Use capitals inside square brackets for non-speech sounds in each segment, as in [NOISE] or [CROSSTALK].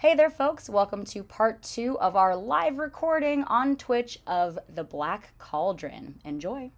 Hey there, folks. Welcome to part two of our live recording on Twitch of The Black Cauldron. Enjoy.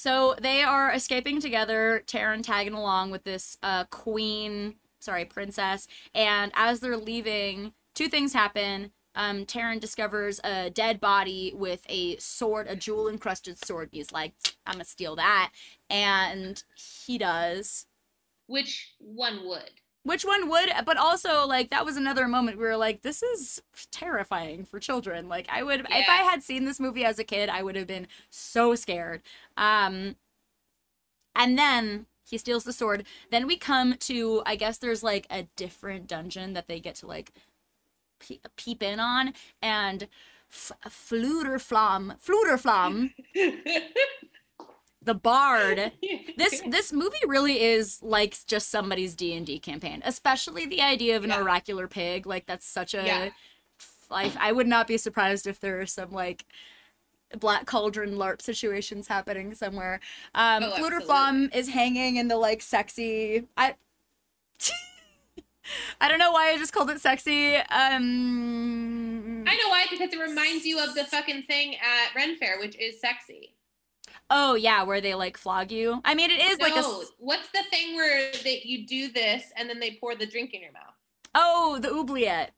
So they are escaping together, Taran tagging along with this uh, queen, sorry, princess. And as they're leaving, two things happen. Um, Taran discovers a dead body with a sword, a jewel encrusted sword. He's like, I'm gonna steal that. And he does. Which one would? Which one would, but also like that was another moment we were like, this is terrifying for children. Like I would, yeah. if I had seen this movie as a kid, I would have been so scared. Um, and then he steals the sword. Then we come to, I guess there's like a different dungeon that they get to like pe- peep in on, and F- Fluterflam, Fluterflam [LAUGHS] the bard this [LAUGHS] this movie really is like just somebody's d&d campaign especially the idea of an yeah. oracular pig like that's such a yeah. like i would not be surprised if there are some like black cauldron larp situations happening somewhere um oh, Fluterflam is hanging in the like sexy i [LAUGHS] I don't know why I just called it sexy. Um I know why because it reminds you of the fucking thing at Ren Fair, which is sexy. Oh yeah, where they like flog you. I mean, it is no, like a. What's the thing where that you do this and then they pour the drink in your mouth? Oh, the oubliette.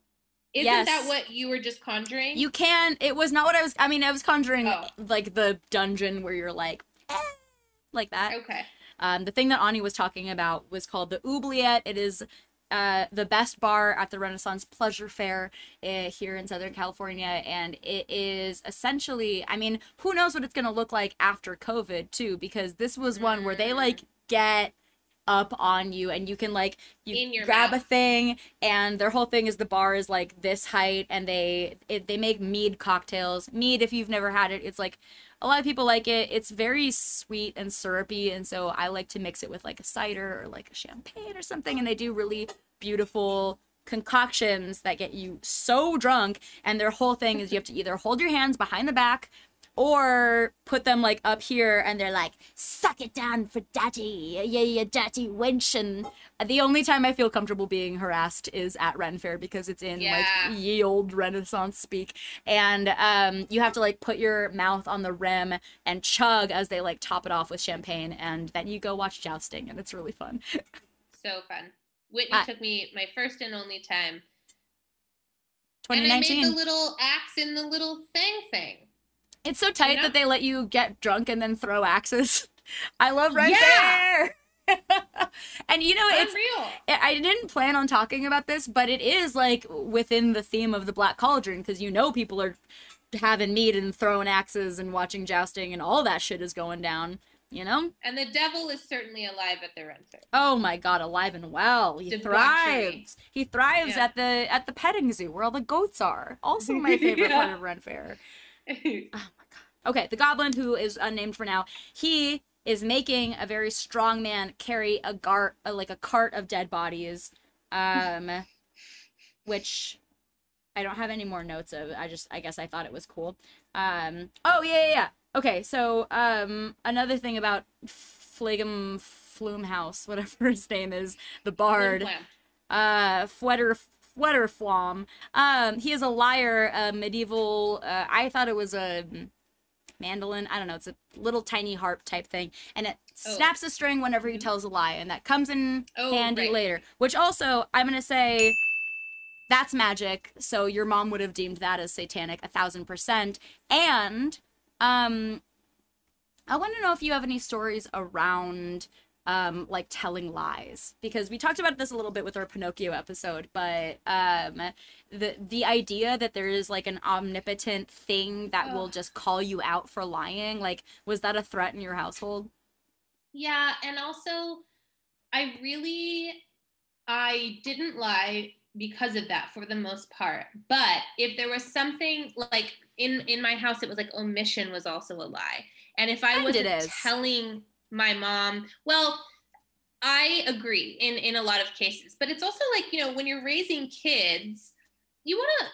Isn't yes. that what you were just conjuring? You can. It was not what I was. I mean, I was conjuring oh. like the dungeon where you're like, eh, like that. Okay. Um, the thing that Ani was talking about was called the oubliette. It is uh, the best bar at the Renaissance Pleasure Fair uh, here in Southern California. And it is essentially, I mean, who knows what it's going to look like after COVID, too, because this was one where they like get up on you and you can like you grab mouth. a thing and their whole thing is the bar is like this height and they it, they make mead cocktails mead if you've never had it it's like a lot of people like it. It's very sweet and syrupy and so i like to mix it with like a cider or like a champagne or something and they do really beautiful concoctions that get you so drunk and their whole thing is you have to either hold your hands behind the back or put them like up here and they're like suck it down for daddy. Yeah yeah daddy wench. And the only time i feel comfortable being harassed is at ren fair because it's in yeah. like ye old renaissance speak. And um you have to like put your mouth on the rim and chug as they like top it off with champagne and then you go watch jousting and it's really fun. So fun. Whitney uh, took me my first and only time. 2019 and I made the little axe in the little thing thing it's so tight you know? that they let you get drunk and then throw axes. [LAUGHS] I love right yeah! there. [LAUGHS] and you know it's real. I didn't plan on talking about this, but it is like within the theme of the Black Cauldron because you know people are having meat and throwing axes and watching jousting and all that shit is going down. You know. And the devil is certainly alive at the Ren Fair. Oh my god, alive and well. He Debauchery. thrives. He thrives yeah. at the at the petting zoo where all the goats are. Also my [LAUGHS] favorite yeah. part of Ren Fair. [LAUGHS] oh my god. Okay, the goblin who is unnamed for now. He is making a very strong man carry a gart a, like a cart of dead bodies um [LAUGHS] which I don't have any more notes of. I just I guess I thought it was cool. Um oh yeah yeah, yeah. Okay, so um another thing about Flagum Floomhouse, [LAUGHS] whatever his name is, the bard. Uh Fwetter Flom. Um, he is a liar, a medieval. Uh, I thought it was a mandolin. I don't know. It's a little tiny harp type thing, and it oh. snaps a string whenever he mm-hmm. tells a lie, and that comes in oh, handy right. later. Which also, I'm gonna say. That's magic, so your mom would have deemed that as satanic a thousand percent. And um, I want to know if you have any stories around um like telling lies. Because we talked about this a little bit with our Pinocchio episode but um the the idea that there is like an omnipotent thing that Ugh. will just call you out for lying like was that a threat in your household? Yeah and also I really I didn't lie because of that for the most part. But if there was something like in in my house it was like omission was also a lie. And if I was telling my mom. Well, I agree in in a lot of cases, but it's also like you know when you're raising kids, you want to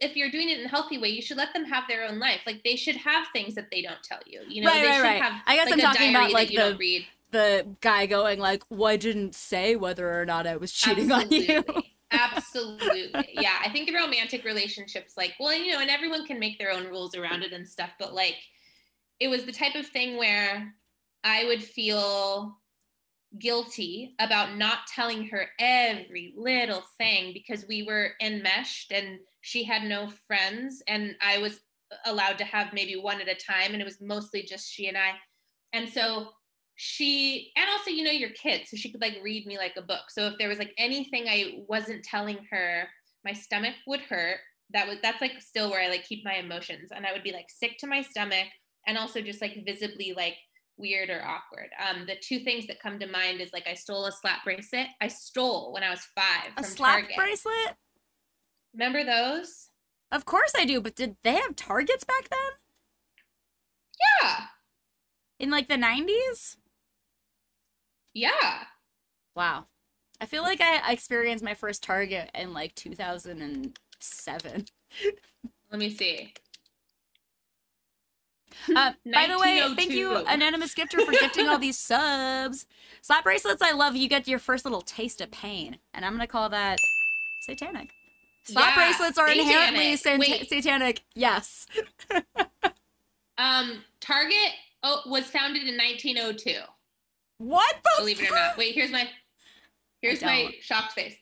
if you're doing it in a healthy way, you should let them have their own life. Like they should have things that they don't tell you. You know, right, they right, should right. have. I guess like, I'm talking about like you the don't read. the guy going like, "Well, I didn't say whether or not I was cheating on you." Absolutely. [LAUGHS] Absolutely. Yeah. I think the romantic relationships, like, well, you know, and everyone can make their own rules around it and stuff, but like, it was the type of thing where I would feel guilty about not telling her every little thing because we were enmeshed and she had no friends and I was allowed to have maybe one at a time and it was mostly just she and I. And so she and also you know your kid so she could like read me like a book. So if there was like anything i wasn't telling her my stomach would hurt. That was that's like still where i like keep my emotions. And i would be like sick to my stomach and also just like visibly like weird or awkward um the two things that come to mind is like i stole a slap bracelet i stole when i was five A from slap Target. bracelet? remember those Of course I do, but did they have targets back then? yeah In like the 90s? yeah Wow. I feel like I experienced my first Target in like 2007. let me see Uh, [LAUGHS] by the way, thank you, anonymous gifter, for gifting all these [LAUGHS] subs. Slap bracelets, I love. You get your first little taste of pain, and I'm gonna call that satanic. Slap Yeah, bracelets are inherently satanic. sat- Wait. satanic. Yes. [LAUGHS] um target oh, was founded in 1902 What the? believe it or not. Wait, here's my here's my shocked face.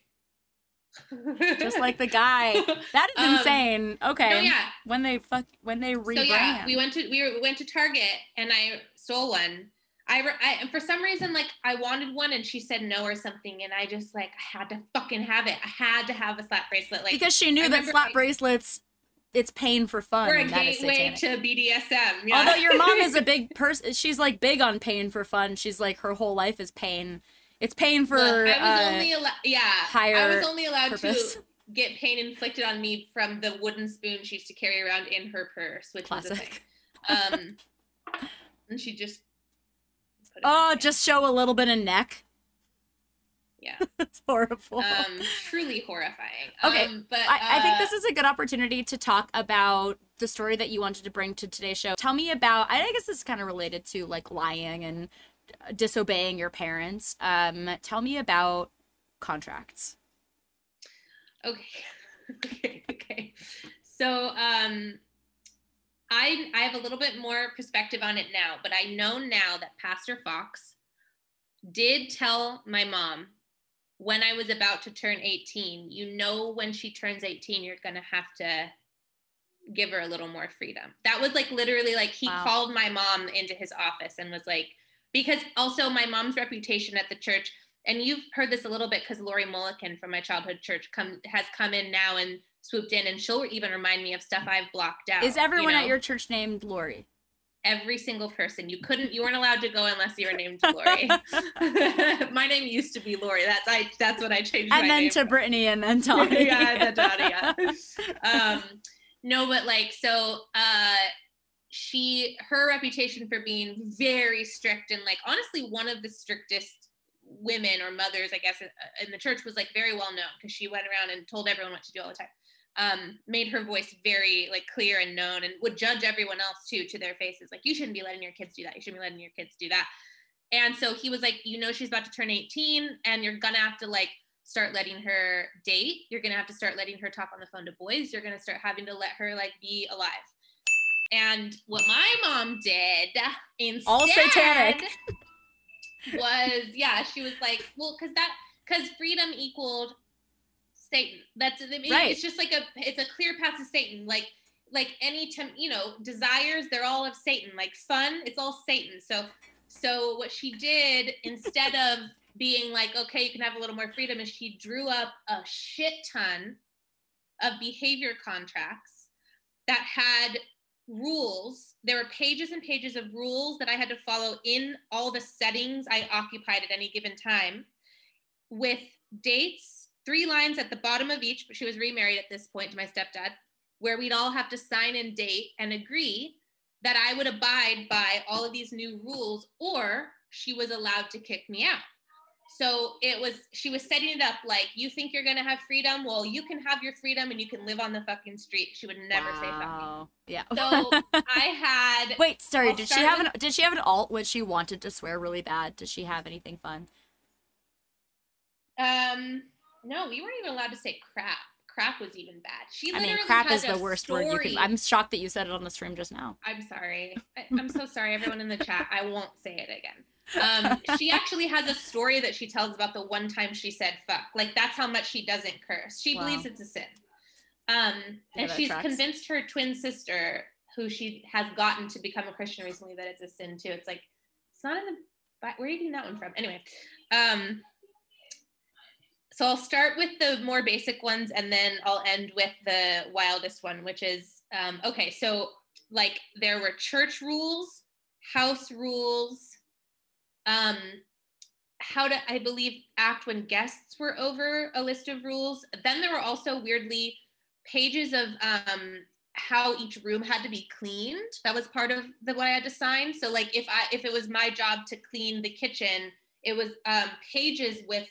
Just like the [LAUGHS] guy. That is Um, insane. Okay. No, yeah. When they fuck, when they rebrand. So yeah, we went to we, were, we went to Target and I stole one. I, I and for some reason like I wanted one and she said no or something and I just like I had to fucking have it. I had to have a slap bracelet like because she knew I that slap I- bracelets, it's pain for fun. we're a and that is gateway to BDSM. Yeah. Although your mom is a [LAUGHS] big person, she's like big on pain for fun. She's like her whole life is pain. It's pain for Look, I was uh, only allowed yeah I was only allowed purpose. to get pain inflicted on me from the wooden spoon she used to carry around in her purse, which was a thing. classic. Um, [LAUGHS] and she just. put it Oh, just show a little bit of neck. yeah. [LAUGHS] It's horrible. Um, truly horrifying. Okay, um, but I, I think uh, this is a good opportunity to talk about the story that you wanted to bring to today's show. Tell me about. I guess this is kind of related to like lying and uh, disobeying your parents. Um, tell me about contracts. Okay. [LAUGHS] okay. Okay. So, um, I I have a little bit more perspective on it now, but I know now that Pastor Fox did tell my mom when I was about to turn 18, you know when she turns 18, you're going to have to give her a little more freedom. That was like literally like he Wow. called my mom into his office and was like because also my mom's reputation at the church and you've heard this a little bit because Lori Mulliken from my childhood church come has come in now and swooped in and she'll even remind me of stuff I've blocked out. Is you everyone at your church named Lori? every single person. You couldn't you weren't allowed to go unless you were named Lori. [LAUGHS] [LAUGHS] my name used to be Lori. That's I that's what I changed and my then name to Brittany and then Tony. [LAUGHS] yeah, then Tony, yeah. um no but like so uh she her reputation for being very strict and like honestly one of the strictest women or mothers i guess in, the church was like very well known because she went around and told everyone what to do all the time um made her voice very like clear and known and would judge everyone else too to their faces like you shouldn't be letting your kids do that you shouldn't be letting your kids do that and so he was like you know she's about to turn 18 and you're gonna have to like start letting her date. You're gonna have to start letting her talk on the phone to boys. You're gonna start having to let her like be alive. And what my mom did instead All satanic. was yeah, she was like, well, because that because freedom equaled Satan. That's I mean, Right. it's just like a it's a clear path to Satan. Like like any you know desires, they're all of Satan. Like fun, it's all Satan. So so what she did instead of being like, okay, you can have a little more freedom, is she drew up a shit ton of behavior contracts that had rules. There were pages and pages of rules that I had to follow in all the settings I occupied at any given time with dates, three lines at the bottom of each, but she was remarried at this point to my stepdad, where we'd all have to sign and date and agree that I would abide by all of these new rules or she was allowed to kick me out. So it was she was setting it up like you think you're gonna have freedom? Well you can have your freedom and you can live on the fucking street. She would never wow. say fucking. Yeah. So [LAUGHS] i had wait sorry I'll did she have with, an did she have an alt when she wanted to swear really bad? Did she have anything fun? Um no we weren't even allowed to say crap. Crap was even bad. She i mean crap is the worst story. word you can i'm shocked that you said it on the stream just now. I'm sorry. I, i'm so sorry everyone in the chat. I won't say it again um, [LAUGHS] she actually has a story that she tells about the one time she said fuck. Like that's how much she doesn't curse. She wow. believes it's a sin. Um, and she's tracks. convinced her twin sister, who she has gotten to become a Christian recently, that it's a sin too. It's like it's not in the. Where are you getting that one from? Anyway, um, so I'll start with the more basic ones, and then I'll end with the wildest one, which is um, okay. So like there were church rules, house rules, um, how to, I believe, act when guests were over, a list of rules. Then there were also weirdly pages of um, how each room had to be cleaned. That was part of the what I had to sign. So like if I if it was my job to clean the kitchen, it was um, pages with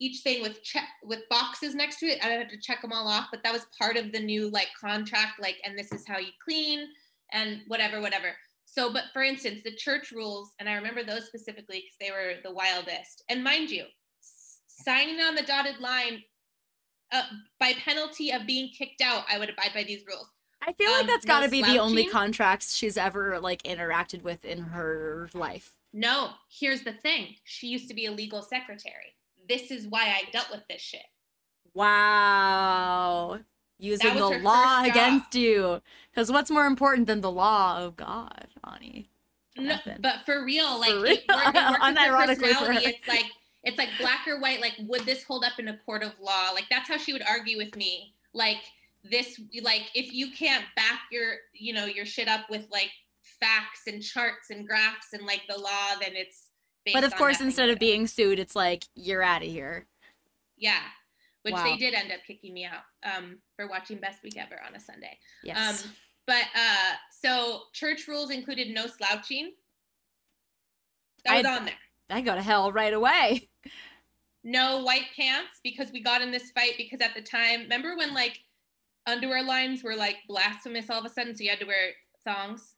each thing with check with boxes next to it. I had to check them all off, but that was part of the new like contract. Like, and this is how you clean and whatever, whatever. So, but for instance, the church rules, and I remember those specifically because they were the wildest. And mind you, signing on the dotted line uh, by penalty of being kicked out, I would abide by these rules. I feel like um, that's got to no be slouching. the only contracts she's ever like interacted with in her life. No, here's the thing. She used to be a legal secretary. This is why I dealt with this shit. Wow using the law against you. Because what's more important than the law of God, Ani? No, but for real, like for real. It, Unironically, for it's like it's like black or white. Like, would this hold up in a court of law? Like that's how she would argue with me. Like this, like if you can't back your, you know, your shit up with like facts and charts and graphs and like the law, then it's. but of course, instead of being sued, it's like you're out of here. Yeah, which wow. they did end up kicking me out um, for watching Best Week Ever on a Sunday. Yes. Um, but uh, so church rules included no slouching. That was I, on there. I go to hell right away. No white pants because we got in this fight because at the time, remember when like underwear lines were like blasphemous all of a sudden, so you had to wear thongs.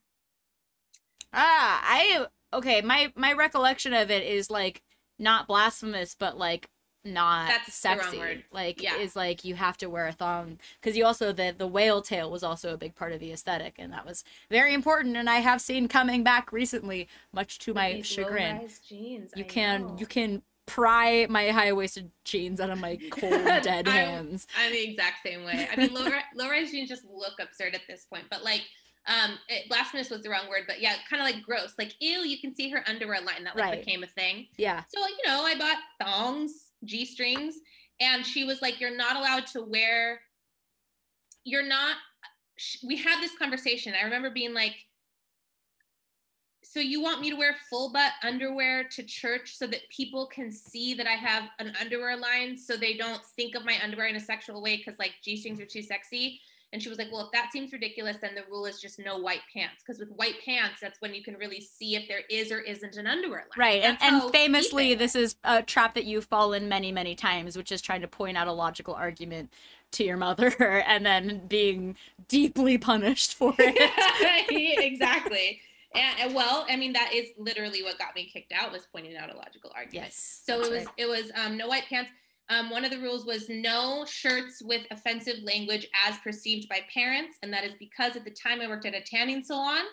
Ah, I okay. My my recollection of it is like not blasphemous, but like not That's sexy. Like yeah. is like you have to wear a thong because you also the the whale tail was also a big part of the aesthetic and that was very important and I have seen coming back recently much to my chagrin. Jeans, you I can know. you can pry my high waisted jeans out of my [LAUGHS] cold dead I'm, hands. I'm the exact same way. I mean low [LAUGHS] low rise jeans just look absurd at this point, but like um it, blasphemous was the wrong word but yeah kind of like gross like ew you can see her underwear line that like right. became a thing yeah so you know i bought thongs G strings. And she was like, You're not allowed to wear, you're not. We had this conversation. I remember being like, so you want me to wear full butt underwear to church so that people can see that I have an underwear line so they don't think of my underwear in a sexual way because like G strings are too sexy. And she was like, well, if that seems ridiculous, then the rule is just no white pants. Because with white pants, that's when you can really see if there is or isn't an underwear line. Right. and, and famously, this is a trap that you've fallen many, many times, which is trying to point out a logical argument to your mother [LAUGHS] and then being deeply punished for [LAUGHS] it. exactly. [LAUGHS] And, and, well, I mean, that is literally what got me kicked out was pointing out a logical argument. Yes. So it was right. it was um, no white pants. Um, one of the rules was no shirts with offensive language as perceived by parents, and that is because at the time I worked at a tanning salon,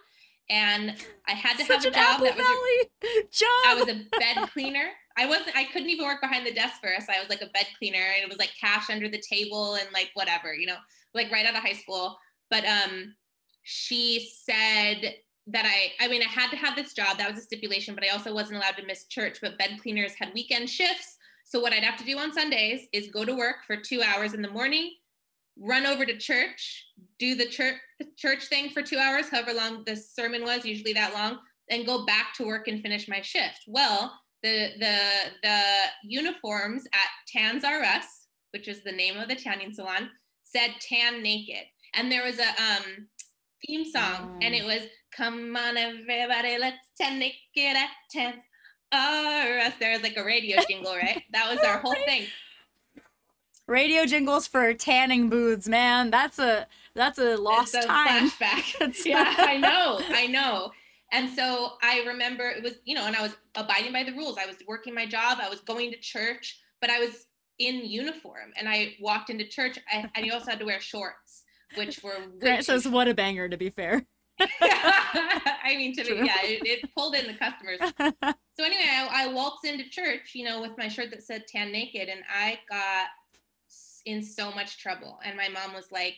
and I had to Such have a job that was a, job. I was a bed cleaner. I wasn't. I couldn't even work behind the desk first. I was like a bed cleaner, and it was like cash under the table and like whatever, you know, like right out of high school. But um, she said that I, I mean, I had to have this job. That was a stipulation, but I also wasn't allowed to miss church. But bed cleaners had weekend shifts so what I'd have to do on Sundays is go to work for two hours in the morning, run over to church, do the church church thing for two hours, however long the sermon was, usually that long, and go back to work and finish my shift. Well, the the the uniforms at Tans R Us, which is the name of the tanning salon, said tan naked. And there was a um theme song, and it was Come on everybody, let's tan naked at Tans Oh, or us. There was like a radio jingle, right? That was our whole thing. [LAUGHS] Radio jingles for tanning booths, man. That's a that's a lost a time. Flashback. [LAUGHS] yeah, [LAUGHS] I know, I know. And so I remember it was, you know, and I was abiding by the rules. I was working my job. I was going to church, but I was in uniform. And I walked into church, and you also had to wear shorts, which were. Grant says, "What a banger!" To be fair. [LAUGHS] I mean, to me, yeah, it, it, pulled in the customers. [LAUGHS] so anyway, I, I waltzed into church, you know, with my shirt that said "tan naked," and I got in so much trouble. And my mom was like,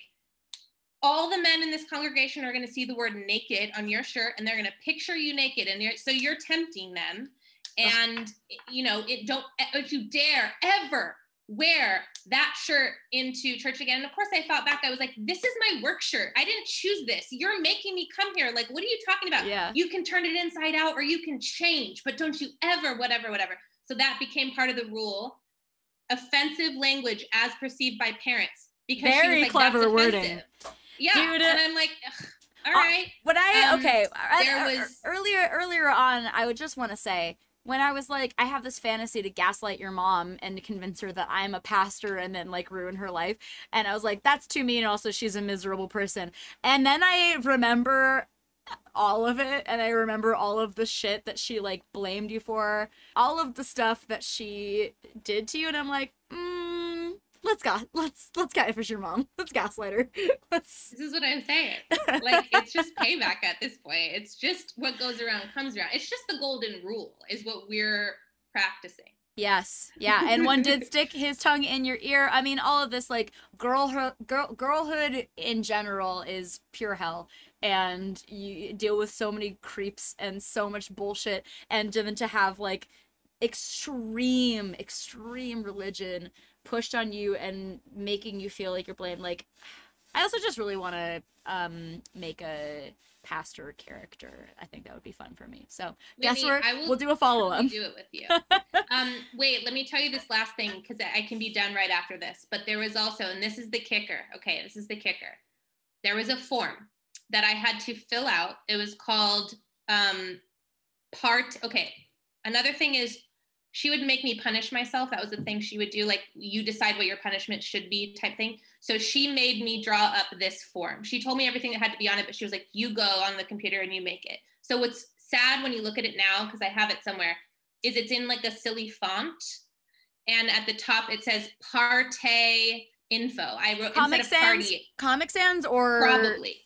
all the men in this congregation are going to see the word naked on your shirt and they're going to picture you naked and you're, so you're tempting them and you know it don't eh, if you dare ever wear that shirt into church again. And of course i thought back i was like this is my work shirt. I didn't choose this. You're making me come here. Like what are you talking about? Yeah. You can turn it inside out or you can change but don't you ever whatever whatever. So that became part of the rule. Offensive language as perceived by parents because very like, clever wording. Yeah, Dude, and I'm like, all right. uh, right. When I um, okay, there was earlier earlier on, I would just want to say when I was like, I have this fantasy to gaslight your mom and to convince her that I'm a pastor and then like ruin her life. And I was like, that's too mean. Also, she's a miserable person. And then I remember all of it and I remember all of the shit that she like blamed you for, all of the stuff that she did to you. And I'm like, mm, let's go let's let's catfish your mom. Let's gaslight her. [LAUGHS] Let's... This is what I'm saying. [LAUGHS] Like it's just payback at this point. It's just what goes around comes around. It's just the golden rule is what we're practicing. Yes. Yeah. And one did [LAUGHS] stick his tongue in your ear. I mean, all of this like girlhood girl, girlhood in general is pure hell and you deal with so many creeps and so much bullshit and then to have like extreme extreme religion pushed on you and making you feel like you're blamed. Like, I also just really want to um, make a pastor character. I think that would be fun for me. So Maybe guess we will we'll do a follow up. Do it with you. [LAUGHS] um, wait, let me tell you this last thing because I can be done right after this. But there was also, and this is the kicker. Okay, this is the kicker. There was a form that I had to fill out. It was called um, part. Okay, another thing is she would make me punish myself. That was the thing she would do. Like you decide what your punishment should be type thing. So she made me draw up this form. She told me everything that had to be on it, but she was like, you go on the computer and you make it. So what's sad when you look at it now, because I have it somewhere, is it's in like a silly font. And at the top it says parte info. I wrote Comic instead Sans, party. Comic Sans or probably.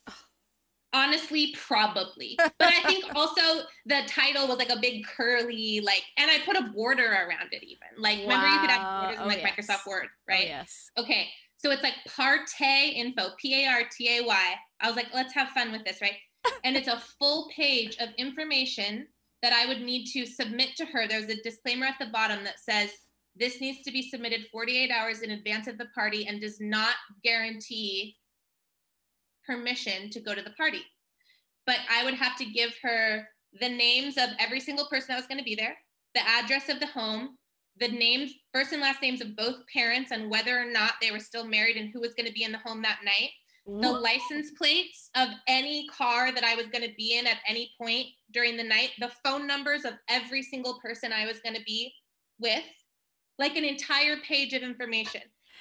Honestly, probably. But I think [LAUGHS] also the title was like a big curly, like, and I put a border around it even. Like, wow. remember you could have borders oh, in like yes. Microsoft Word, oh, right? Oh, yes. Okay. So it's like Partay info, P A R T A Y. I was like, let's have fun with this, right? and it's a [LAUGHS] full page of information that I would need to submit to her. There's a disclaimer at the bottom that says this needs to be submitted 48 hours in advance of the party and does not guarantee permission to go to the party. But I would have to give her the names of every single person that was going to be there, the address of the home, the names, first and last names of both parents, and whether or not they were still married and who was going to be in the home that night. The license plates of any car that I was going to be in at any point during the night, the phone numbers of every single person I was going to be with, like an entire page of information.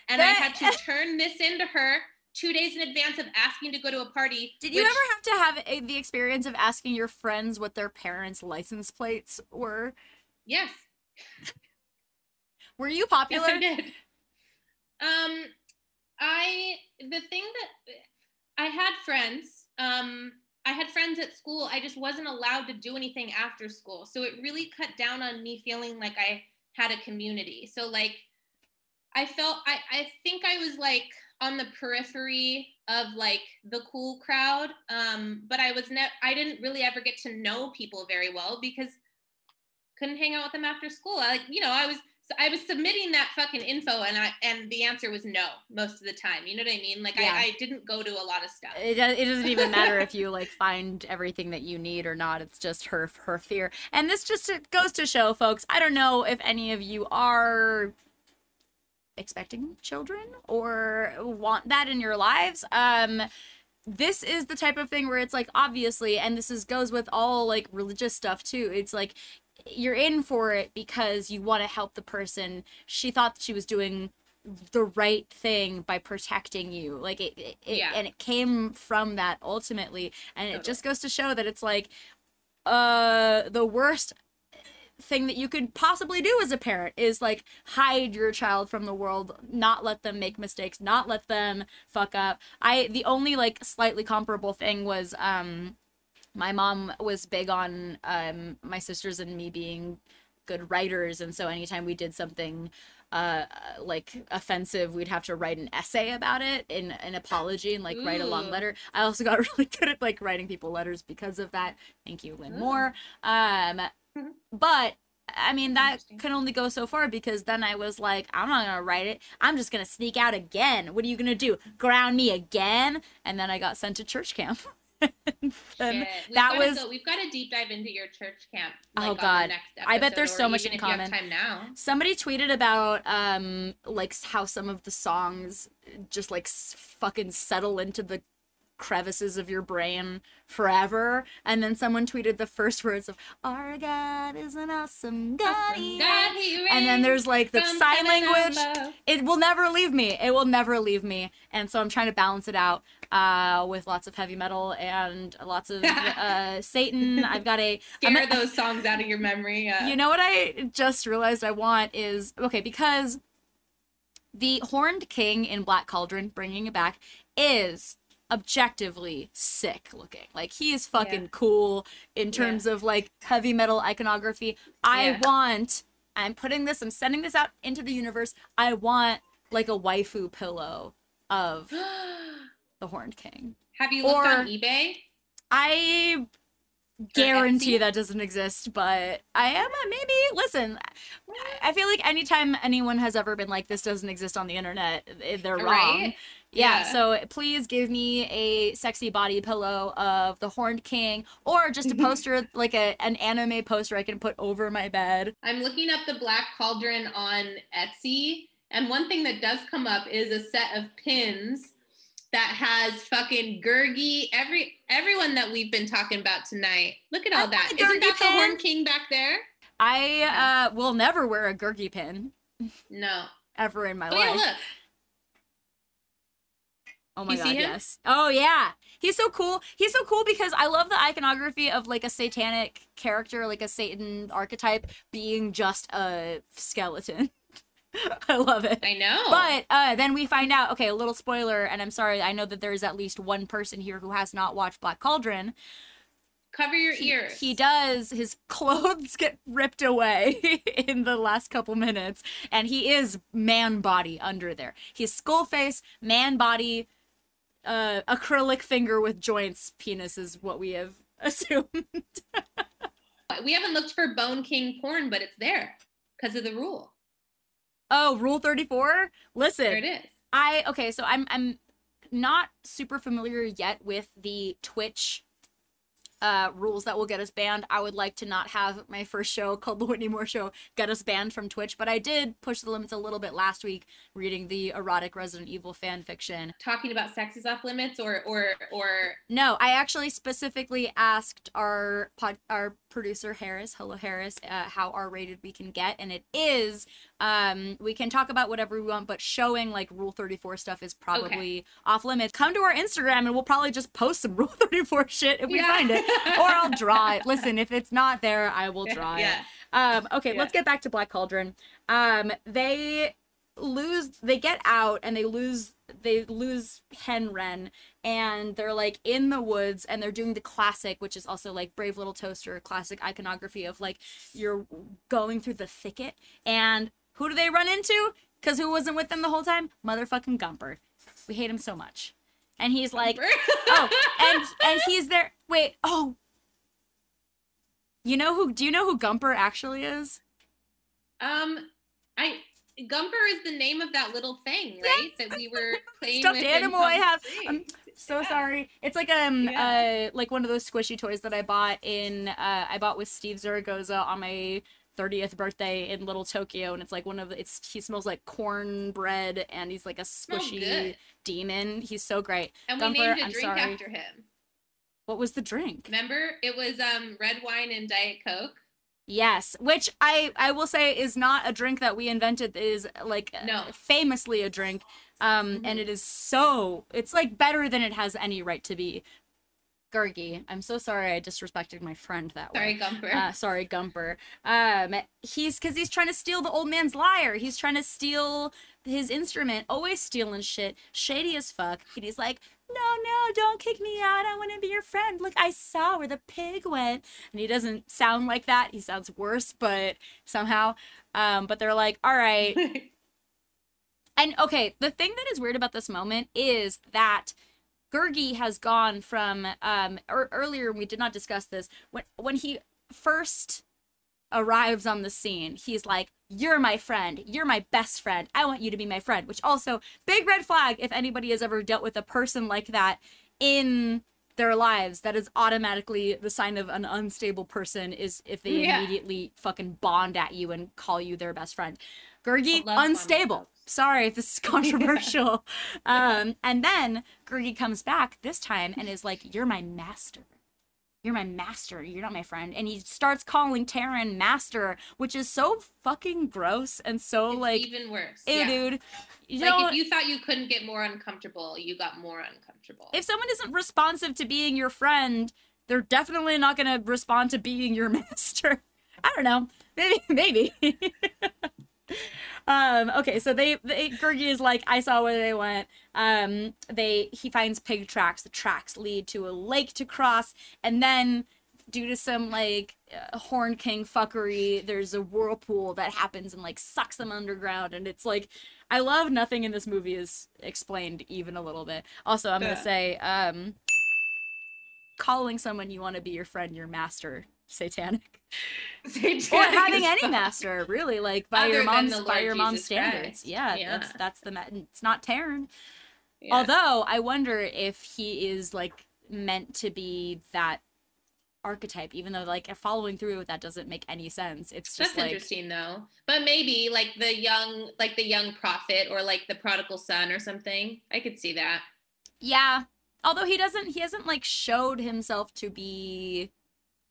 And that, I had to turn this into her two days in advance of asking to go to a party. Did you which... ever have to have a, the experience of asking your friends what their parents' license plates were? Yes. were you popular? Yes, I did. Um, I the thing that I had friends. Um, I had friends at school. I just wasn't allowed to do anything after school, so it really cut down on me feeling like I had a community. So like, I felt I I think I was like on the periphery of like the cool crowd um but i was never i didn't really ever get to know people very well because couldn't hang out with them after school. I, like you know i was i was submitting that fucking info and i and the answer was no most of the time. You know what i mean? Like yeah. I, I didn't go to a lot of stuff. It, it doesn't even matter if [LAUGHS] you like find everything that you need or not. It's just her her fear. And this just goes to show folks i don't know if any of you are expecting children or want that in your lives um this is the type of thing where it's like obviously and this is goes with all like religious stuff too it's like you're in for it because you want to help the person. She thought she was doing the right thing by protecting you like it, it, yeah. and it came from that ultimately and it just goes to show that it's like uh the worst thing that you could possibly do as a parent is like hide your child from the world not let them make mistakes not let them fuck up i the only like slightly comparable thing was um my mom was big on um, my sisters and me being good writers and so anytime we did something uh, like offensive we'd have to write an essay about it in an apology and like Ooh. write a long letter i also got [LAUGHS] really good at like writing people letters because of that thank you lynn Ooh. moore um [LAUGHS] but I mean, that can only go so far because then I was like, I'm not going to write it. I'm just going to sneak out again. What are you going to do? Ground me again? And then I got sent to church camp. [LAUGHS] that was go, we've got to deep dive into your church camp. Like, oh God, I bet there's so much in common. time now. Somebody tweeted about um like how some of the songs just like fucking settle into the crevices of your brain forever. And then someone tweeted the first words of "Our God is an awesome God." Awesome God and then there's like the sign language. It will never leave me. It will never leave me. And so I'm trying to balance it out uh, with lots of heavy metal and lots of [LAUGHS] uh, Satan. I've got a scare a, [LAUGHS] those songs out of your memory. Uh. You know what I just realized I want is okay because the Horned King in Black Cauldron, bringing it back, is objectively sick looking. Like he is fucking yeah. cool in terms yeah. of like heavy metal iconography. I yeah. want I'm putting this I'm sending this out into the universe. I want like a waifu pillow of [GASPS] the Horned King. Have you looked or, on eBay? I guarantee that doesn't exist, but I am a maybe. Listen, I feel like anytime anyone has ever been like, this doesn't exist on the internet, eh, they're wrong. Right? Yeah, yeah, so please give me a sexy body pillow of the Horned King or just a [LAUGHS] poster, like a, an anime poster I can put over my bed. I'm looking up the Black Cauldron on Etsy, and one thing that does come up is a set of pins that has fucking Gurgi, every everyone that we've been talking about tonight. Look at all that. Isn't that pin? the Horn King back there? I uh, will never wear a Gurgi pin. No. Ever in my oh, life. Yeah, look. Oh my you god, yes. Oh yeah. He's so cool. He's so cool because I love the iconography of like a satanic character, like a Satan archetype being just a skeleton. [LAUGHS] I love it. I know. But uh, then we find out, okay, a little spoiler, and I'm sorry, I know that there's at least one person here who has not watched Black Cauldron. Cover your he, ears. He does. His [LAUGHS] clothes get ripped away [LAUGHS] in the last couple minutes, and he is man body under there. He's skull face, man body, uh, acrylic finger with joints penis is what we have [LAUGHS] assumed. we haven't looked for Bone King porn, but it's there because of the rule. Oh, Rule 34? Listen. There it is. I okay, so I'm I'm not super familiar yet with the Twitch uh, rules that will get us banned. I would like to not have my first show [LAUGHS] called The Whitney Moore Show get us banned from Twitch, but I did push the limits a little bit last week reading the erotic Resident Evil fan fiction. Talking about sex is off limits or or or No, I actually specifically asked our pod, our producer Harris, hello Harris, uh, how R rated we can get and it is um we can talk about whatever we want but showing like rule 34 stuff is probably okay. off limits. Come to our Instagram and we'll probably just post some [LAUGHS] rule 34 shit if we yeah. find it. or I'll [LAUGHS] draw it. Listen, if it's not there, I will draw yeah. it. Um, okay, yeah. let's get back to Black Cauldron. Um, they lose they get out and they lose they lose Hen Wen and they're like in the woods and they're doing the classic which is also like brave little toaster classic iconography of like you're going through the thicket and who do they run into because who wasn't with them the whole time motherfucking gumper we hate him so much and he's like, [LAUGHS] oh, and and he's there. Wait, oh, you know who? Do you know who Gumper actually is? Um, I Gumper is the name of that little thing, right? That we were [LAUGHS] playing stuffed with animal. I have. I'm so yeah. sorry. It's like um yeah. uh like one of those squishy toys that I bought in uh I bought with Steve Zaragoza on my 30th birthday in Little Tokyo, and it's like one of the, it's he smells like cornbread, and he's like a squishy demon. He's so great. And Gumper, we named a I'm drink sorry. after him. What was the drink? Remember, it was um red wine and diet coke. Yes, which I I will say is not a drink that we invented. Is like no. famously a drink, um, mm-hmm. and it is so it's like better than it has any right to be. Gurgi, I'm so sorry I disrespected my friend that way. sorry. Gumper. Uh, sorry, Gumper. Um, he's because he's trying to steal the old man's lyre. He's trying to steal his instrument. Always stealing shit. Shady as fuck. And he's like, no, no, don't kick me out. I want to be your friend. Look, I saw where the pig went. And he doesn't sound like that. He sounds worse, but somehow. Um, but they're like, all right. [LAUGHS] and okay, the thing that is weird about this moment is that Gurgi has gone from um er- earlier we did not discuss this when when he first arrives on the scene he's like you're my friend. You're my best friend. I want you to be my friend. Which also, big red flag if anybody has ever dealt with a person like that in their lives that is automatically the sign of an unstable person is if they yeah. immediately fucking bond at you and call you their best friend. Gurgi, unstable. Sorry if this is [LAUGHS] controversial. yeah. um, and then Gurgi comes back this time and is like, You're my master you're my master. You're not my friend. And he starts calling Taran master, which is so fucking gross and so it's like even worse. Hey, yeah. dude. You like know, if you thought you couldn't get more uncomfortable, you got more uncomfortable. If someone isn't responsive to being your friend, they're definitely not gonna respond to being your [LAUGHS] master. I don't know. Maybe maybe. [LAUGHS] um okay so they, they Gurgi is like i saw where they went. Um they he finds pig tracks. The tracks lead to a lake to cross and then due to some like uh, horn king fuckery there's a whirlpool that happens and like sucks them underground and it's like i love nothing in this movie is explained even a little bit. Also i'm gonna say um calling someone you want to be your friend your master satanic. satanic or having any master, really, like by your mom's by your mom's standards. Yeah, yeah, that's that's the it's not Taran. Yeah. Although I wonder if he is like meant to be that archetype, even though like following through with that doesn't make any sense. It's just that's like, interesting though. But maybe like the young, like the young prophet, or like the prodigal son, or something. I could see that. Yeah, although he doesn't, he hasn't like showed himself to be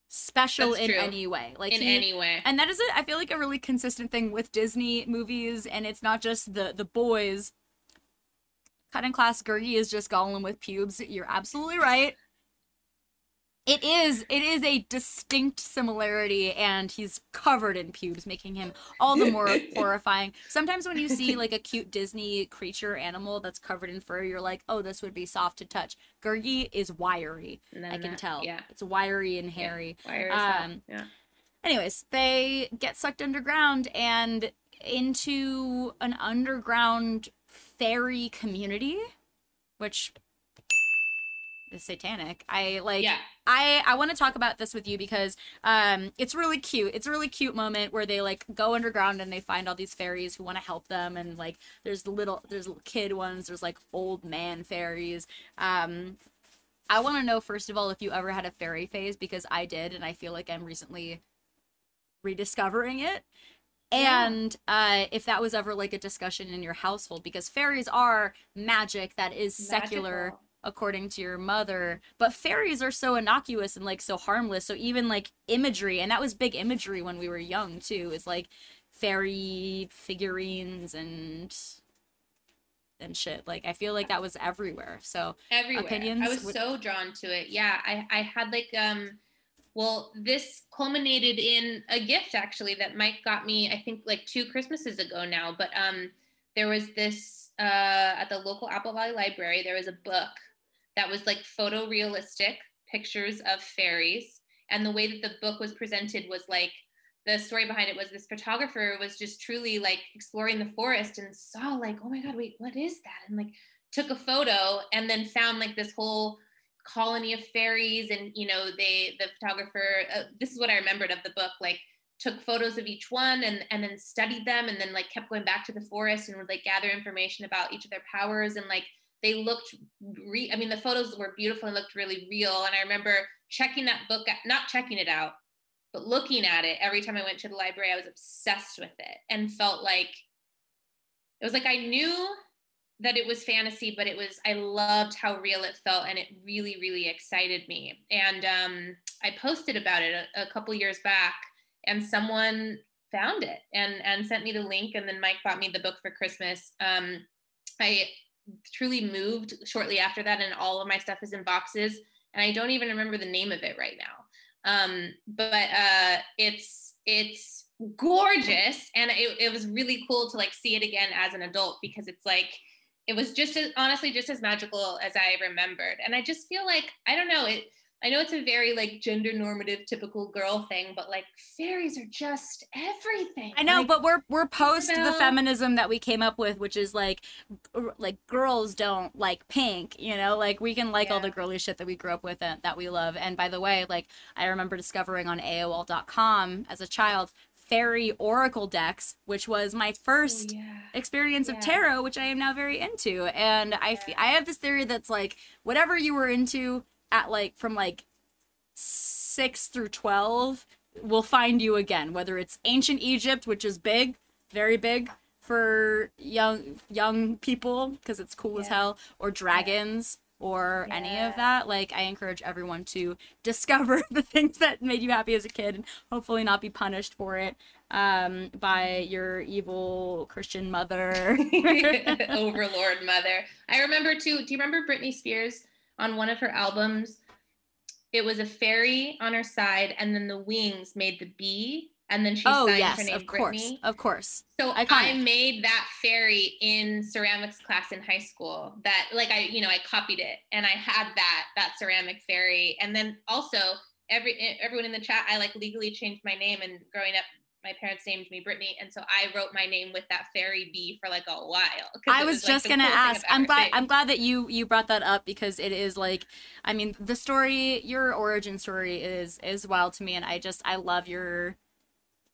special That's in true. any way. Like in he, any way. And that is a, I feel like a really consistent thing with Disney movies and it's not just the the boys. Cutting class Gurgi is just Gollum with pubes. You're absolutely right it is it is a distinct similarity and he's covered in pubes making him all the more [LAUGHS] horrifying. Sometimes when you see like a cute disney creature animal that's covered in fur you're like oh this would be soft to touch. Gurgi is wiry i can tell. yeah. It's wiry and hairy. yeah, wiry um, yeah. anyways they get sucked underground and into an underground fairy community which is satanic. I like yeah. I I want to talk about this with you because um it's really cute. It's a really cute moment where they like go underground and they find all these fairies who want to help them and like there's the little there's little kid ones, there's like old man fairies. Um I want to know first of all if you ever had a fairy phase because I did and I feel like I'm recently rediscovering it. And uh, if that was ever like a discussion in your household, because fairies are magic that is secular, Magical according to your mother. But fairies are so innocuous and like so harmless. So even like imagery, and that was big imagery when we were young too, is like fairy figurines and and shit. Like I feel like that was everywhere. So everywhere. Opinions I was would... so drawn to it. Yeah, I I had like um well, this culminated in a gift actually that Mike got me, I think like two Christmases ago now. But um there was this uh at the local Apple Valley Library, there was a book that was like photorealistic pictures of fairies. And the way that the book was presented was like the story behind it was this photographer was just truly like exploring the forest and saw like, oh my God, wait, what is that? And like took a photo and then found like this whole colony of fairies. And, you know, they, the photographer, uh, this is what I remembered of the book, like took photos of each one and, and then studied them and then like kept going back to the forest and would like gather information about each of their powers and like they looked re- i mean the photos were beautiful and looked really real. And i remember checking that book not checking it out but looking at it every time i went to the library i was obsessed with it and felt like it was like i knew that it was fantasy but it was i loved how real it felt and it really really excited me. And um, i posted about it a, a couple years back and someone found it and and sent me the link and then mike bought me the book for christmas. Um, i truly moved shortly after that and all of my stuff is in boxes and i don't even remember the name of it right now. Um, but uh, it's it's gorgeous and it, it was really cool to like see it again as an adult because it's like it was just as honestly just as magical as i remembered. And i just feel like i don't know it I know it's a very like gender normative typical girl thing, but like fairies are just everything. I know, like, but we're we're post you know? the feminism that we came up with, which is like like girls don't like pink, you know, like we can like yeah. all the girly shit that we grew up with and that we love. And by the way, like I remember discovering on AOL.com as a child fairy oracle decks, which was my oh, first oh, yeah. experience yeah. of tarot, which I am now very into. And I I have this theory that's like whatever you were into at like from like 6 through 12 will find you again whether it's ancient egypt which is big very big for young young people because it's cool yeah. as hell or dragons yeah. or yeah. any of that like i encourage everyone to discover [LAUGHS] the things that made you happy as a kid and hopefully not be punished for it um, by your evil christian mother [LAUGHS] [LAUGHS] overlord mother i remember too do you remember britney spears on one of her albums, it was a fairy on her side, and then the wings made the bee, and then she oh, signed yes, her name of course, Of course, So Iconic. I made that fairy in ceramics class in high school. That like I, you know, I copied it, and I had that that ceramic fairy, and then also every everyone in the chat, I like legally changed my name, and growing up my parents named me Brittany, and so I wrote my name with that fairy B for like a while. I was, was just like, gonna ask. I'm glad. I'm glad that you you brought that up because it is like, I mean, the story, your origin story is is wild to me, and I just I love your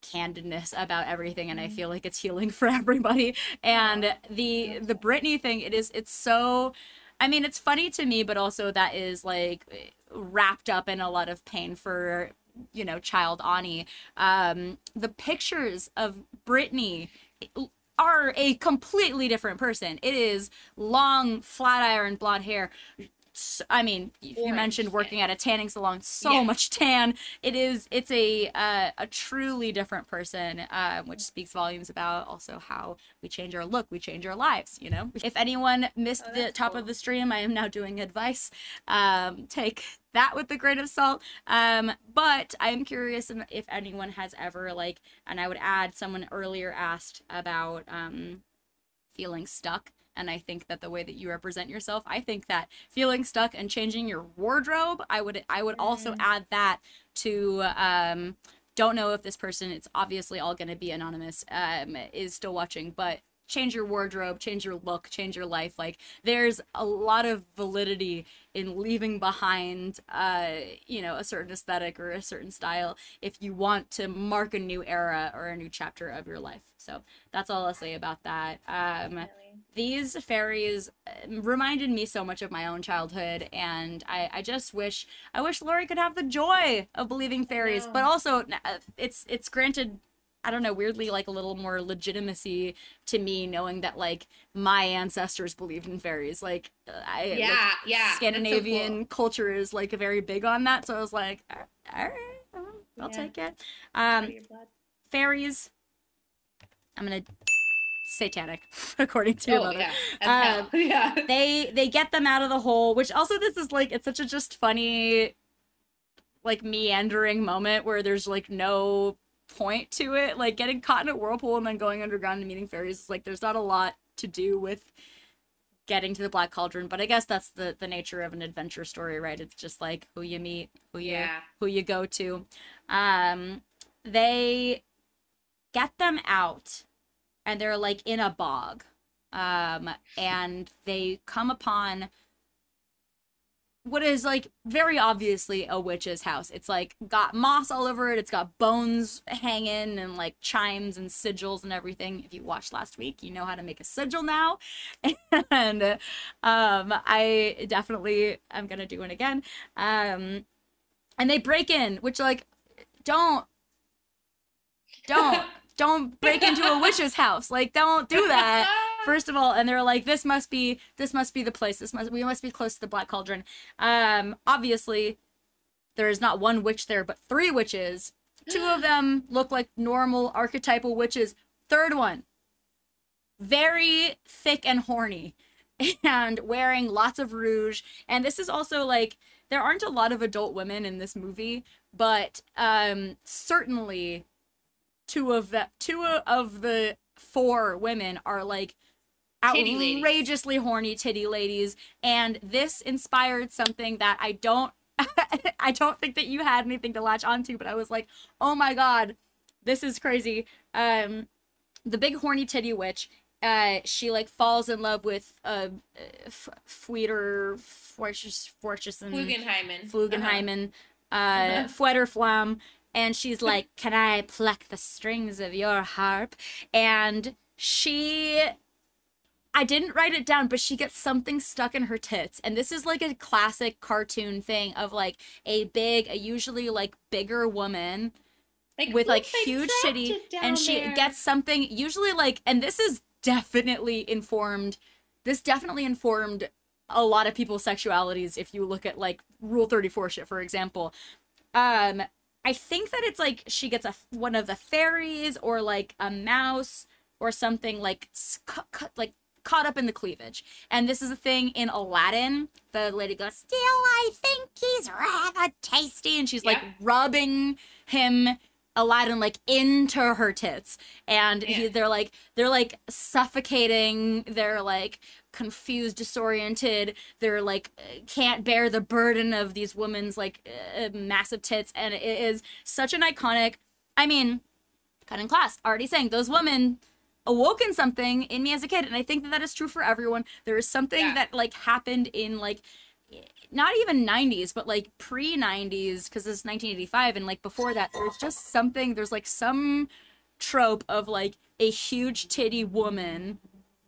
candidness about everything and i mm-hmm. feel like it's healing [LAUGHS] for everybody and the the Brittany thing it is it's so i mean it's funny to me but also that is like wrapped up in a lot of pain for you know, child Ani, um, the pictures of Brittany are a completely different person. It is long, flat iron blonde hair, I mean, you mentioned working at a tanning salon, so yeah. much tan. It is, it's a uh, a truly different person, uh, which speaks volumes about also how we change our look, we change our lives. You know, if anyone missed oh, the top cool. of the stream, I am now doing advice. Um, take that with a grain of salt. Um, but I'm curious if anyone has ever like, and I would add, someone earlier asked about um, feeling stuck and I think that the way that you represent yourself, I think that feeling stuck and changing your wardrobe, I would I would also mm. add that to um don't know if this person it's obviously all going to be anonymous um is still watching but change your wardrobe, change your look, change your life. Like there's a lot of validity in leaving behind uh you know a certain aesthetic or a certain style if you want to mark a new era or a new chapter of your life. So that's all I'll say about that. Um these fairies um, reminded me so much of my own childhood and I, I just wish I wish Lori could have the joy of believing fairies, but also uh, it's it's granted I don't know, weirdly like a little more legitimacy to me knowing that like my ancestors believed in fairies. Like I Yeah, like, yeah. Scandinavian so cool. culture is like very big on that. So I was like, all right, I'll yeah. take it. Um fairies. I'm gonna satanic [LAUGHS] according to oh, Yeah. Um, [LAUGHS] yeah. they they get them out of the hole, which also this is like it's such a just funny like meandering moment where there's like no point to it. Like getting caught in a whirlpool and then going underground and meeting fairies is like there's not a lot to do with getting to the black cauldron but i guess that's the the nature of an adventure story right it's just like who you meet who you yeah. who you go to um they get them out and they're like in a bog um and they come upon what is like very obviously a witch's house. It's like got moss all over it. It's got bones hanging and like chimes and sigils and everything. If you watched last week, you know how to make a sigil now. [LAUGHS] and um I definitely am to do it again. Um and they break in, which like don't don't [LAUGHS] don't break into a witch's house. Like don't do that [LAUGHS] first of all and they're like this must be this must be the place this must we must be close to the black cauldron um obviously there is not one witch there but three witches Two of [GASPS] them look like normal archetypal witches. Third one, very thick and horny [LAUGHS] and wearing lots of rouge. And this is also like there aren't a lot of adult women in this movie, but um certainly two of the two of the four women are like outrageously horny titty ladies and this inspired something that I don't [LAUGHS] I don't think that you had anything to latch onto but I was like, "Oh my god, this is crazy." Um the big horny titty witch uh, she like falls in love with uh, Fweter Fortress Flugenheimen Flugenheimen uh-huh. uh, uh Fwetter Flam and she's like can I pluck the strings of your harp and she I didn't write it down, but she gets something stuck in her tits. And this is like a classic cartoon thing of like a big, a usually like bigger woman like, with like huge shitty and she there. gets something usually like and this is definitely informed this definitely informed a lot of people's sexualities if you look at like rule 34 shit for example um i think that it's like she gets a one of the fairies or like a mouse or something like cu- cu- like caught up in the cleavage. And this is a thing in aladdin. The lady goes still i think he's rather tasty. And she's yeah. like rubbing him Aladdin like into her tits. And yeah. he, they're like they're like suffocating. They're like confused disoriented. They're like can't bear the burden of these women's like uh, massive tits. And it is such an iconic I mean cutting class. Already saying those women awoken something in me as a kid. And I think that that is true for everyone. There is something yeah. that like happened in like not even 90s but like pre 90s because it's 1985 and like before that there's just something there's like some trope of like a huge titty woman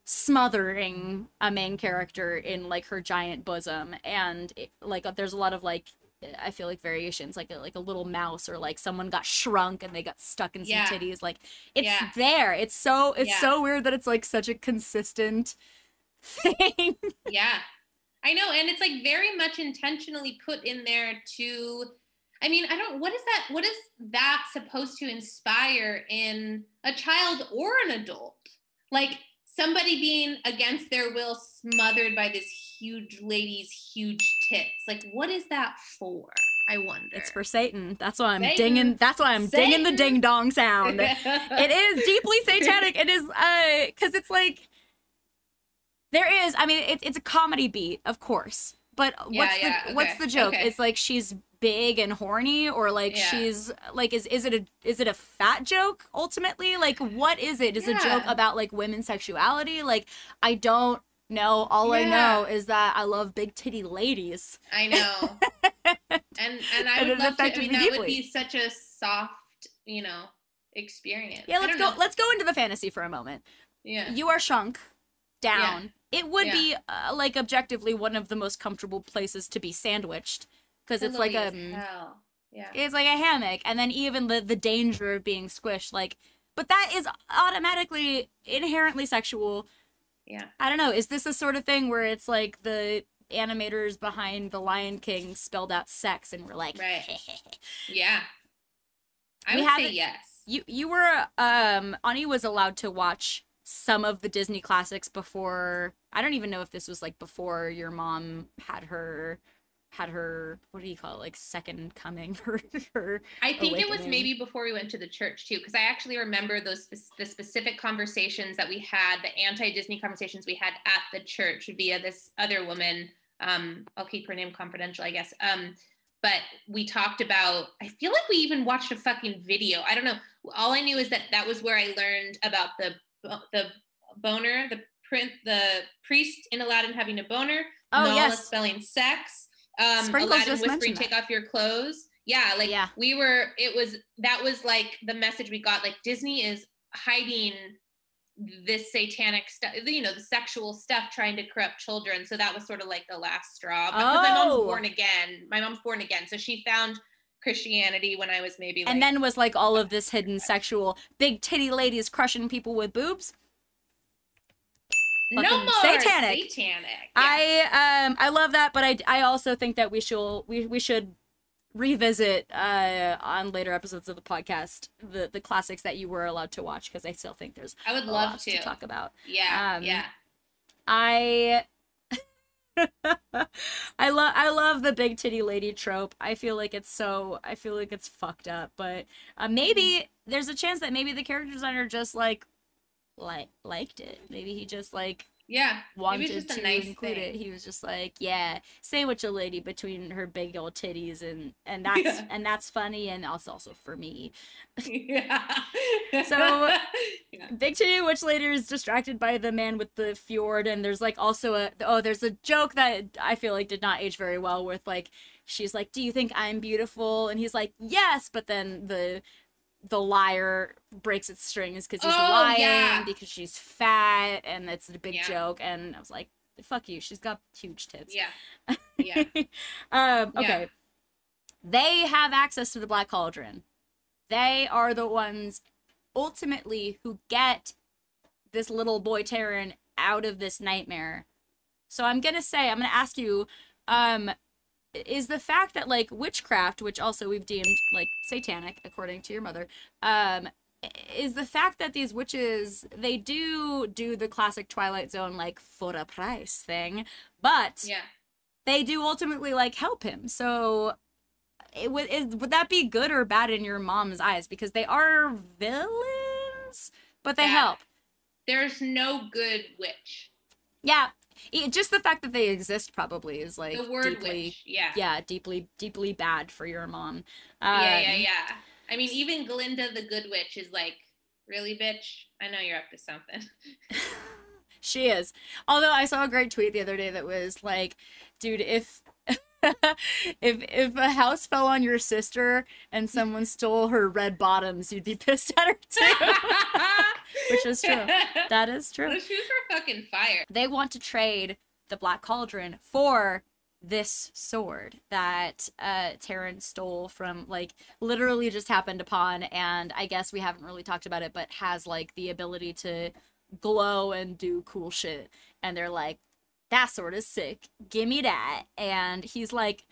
smothering a main character in like her giant bosom and it, like there's a lot of like I feel like variations, like a, like a little mouse, or like someone got shrunk and they got stuck in some yeah. titties. Like it's yeah. there. It's so it's yeah. so weird that it's like such a consistent [LAUGHS] thing. Yeah, I know, and it's like very much intentionally put in there to I mean, I don't what is that what is that supposed to inspire in a child or an adult? Like somebody being against their will smothered by this huge lady's huge tits. Like what is that for? I wonder. It's for Satan. That's why I'm Satan. dinging. That's why I'm Satan. dinging the ding dong sound. [LAUGHS] it is deeply satanic. It is uh, because it's like there is. I mean, it's it's a comedy beat, of course. But yeah, what's the okay. what's the joke? Okay. It's like she's big and horny, or like yeah. she's like is is it a is it a fat joke ultimately? Like what is it? Is yeah. a joke about like women's sexuality? Like I don't know. All I know is that I love big titty ladies. I [LAUGHS] know. and and I would and love to. I mean, that deeply. would be such a soft, you know, experience. Yeah, let's go. Know. Let's go into the fantasy for a moment. Yeah. You are shunk down it would yeah. be uh, like objectively one of the most comfortable places to be sandwiched because it's like a yeah. It's like a hammock and then even the the danger of being squished like but that is automatically inherently sexual. Yeah. I don't know is this a sort of thing where it's like the animators behind the lion king spelled out sex and we're like right. [LAUGHS] Yeah. I we would say yes. You you were um ani was allowed to watch some of the Disney classics before I don't even know if this was like before your mom had her had her what do you call it like second coming [LAUGHS] her, her I think awakening. it was maybe before we went to the church too because I actually remember those the specific conversations that we had the anti-Disney conversations we had at the church via this other woman um I'll keep her name confidential I guess um but we talked about i feel like we even watched a fucking video i don't know all i knew is that that was where i learned about the the boner, the print, the priest in Aladdin having a boner, oh, Nala yes. spelling sex, um, Sprinkles Aladdin whispering, "Take off your clothes." Yeah, like yeah. we were. It was that was like the message we got. Like Disney is hiding this satanic stuff, you know, the sexual stuff, trying to corrupt children. So that was sort of like the last straw. Because oh. my mom's oh. born again. My mom's born again, so she found Christianity when I was maybe like, And then was like all of this hidden sexual big titty ladies crushing people with boobs. no more satanic. Satanic. Yeah. I um I love that, but I I also think that we should we we should revisit uh on later episodes of the podcast the the classics that you were allowed to watch because I still think there's I would love to. to talk about. Yeah. Um, yeah. I [LAUGHS] I love I love the big titty lady trope. I feel like it's so I feel like it's fucked up, but uh, maybe there's a chance that maybe the character designer just like like liked it. Maybe he just like Yeah. wanted just a to nice include thing. it. He was just like, yeah, sandwich a lady between her big old titties and and [LAUGHS] that's Yeah. and that's funny and also also for me. yeah. [LAUGHS] [LAUGHS] So- yeah. Big Titty Witch Lady is distracted by the man with the fjord, and there's like also a oh, there's a joke that I feel like did not age very well with like she's like, Do you think I'm beautiful? And he's like, Yes, but then the the lyre breaks its strings because he's Oh, lying yeah. because she's fat and it's a big Yeah. joke and I was like, fuck you, she's got huge tits. Yeah. Yeah. [LAUGHS] um, Yeah. okay. They have access to the Black Cauldron. They are the ones ultimately who get this little boy Taran out of this nightmare. So I'm gonna say, I'm gonna ask you, um, is the fact that like witchcraft, which also we've deemed like satanic according to your mother, um, is the fact that these witches they do do the classic Twilight Zone like for a price thing, but Yeah. they do ultimately like help him. So it would is would that be good or bad in your mom's eyes because they are villains, but they Yeah. help. There's no good witch. Yeah, just the fact that they exist probably is like The word deeply witch. Yeah. yeah, deeply deeply bad for your mom. Yeah, yeah, Um, yeah. I mean, even Glinda the good witch is like, really, bitch? I know you're up to something. [LAUGHS] [LAUGHS] She is. Although I saw a great tweet the other day that was like, dude, if [LAUGHS] if if a house fell on your sister and someone stole her red bottoms, you'd be [LAUGHS] pissed at her too. [LAUGHS] Which is true. That is true. The shoes were fucking fire. They want to trade the Black Cauldron for this sword that uh Taran stole from like literally just happened upon and I guess we haven't really talked about it but has like the ability to glow and do cool shit and they're like that sword is sick give me that and he's like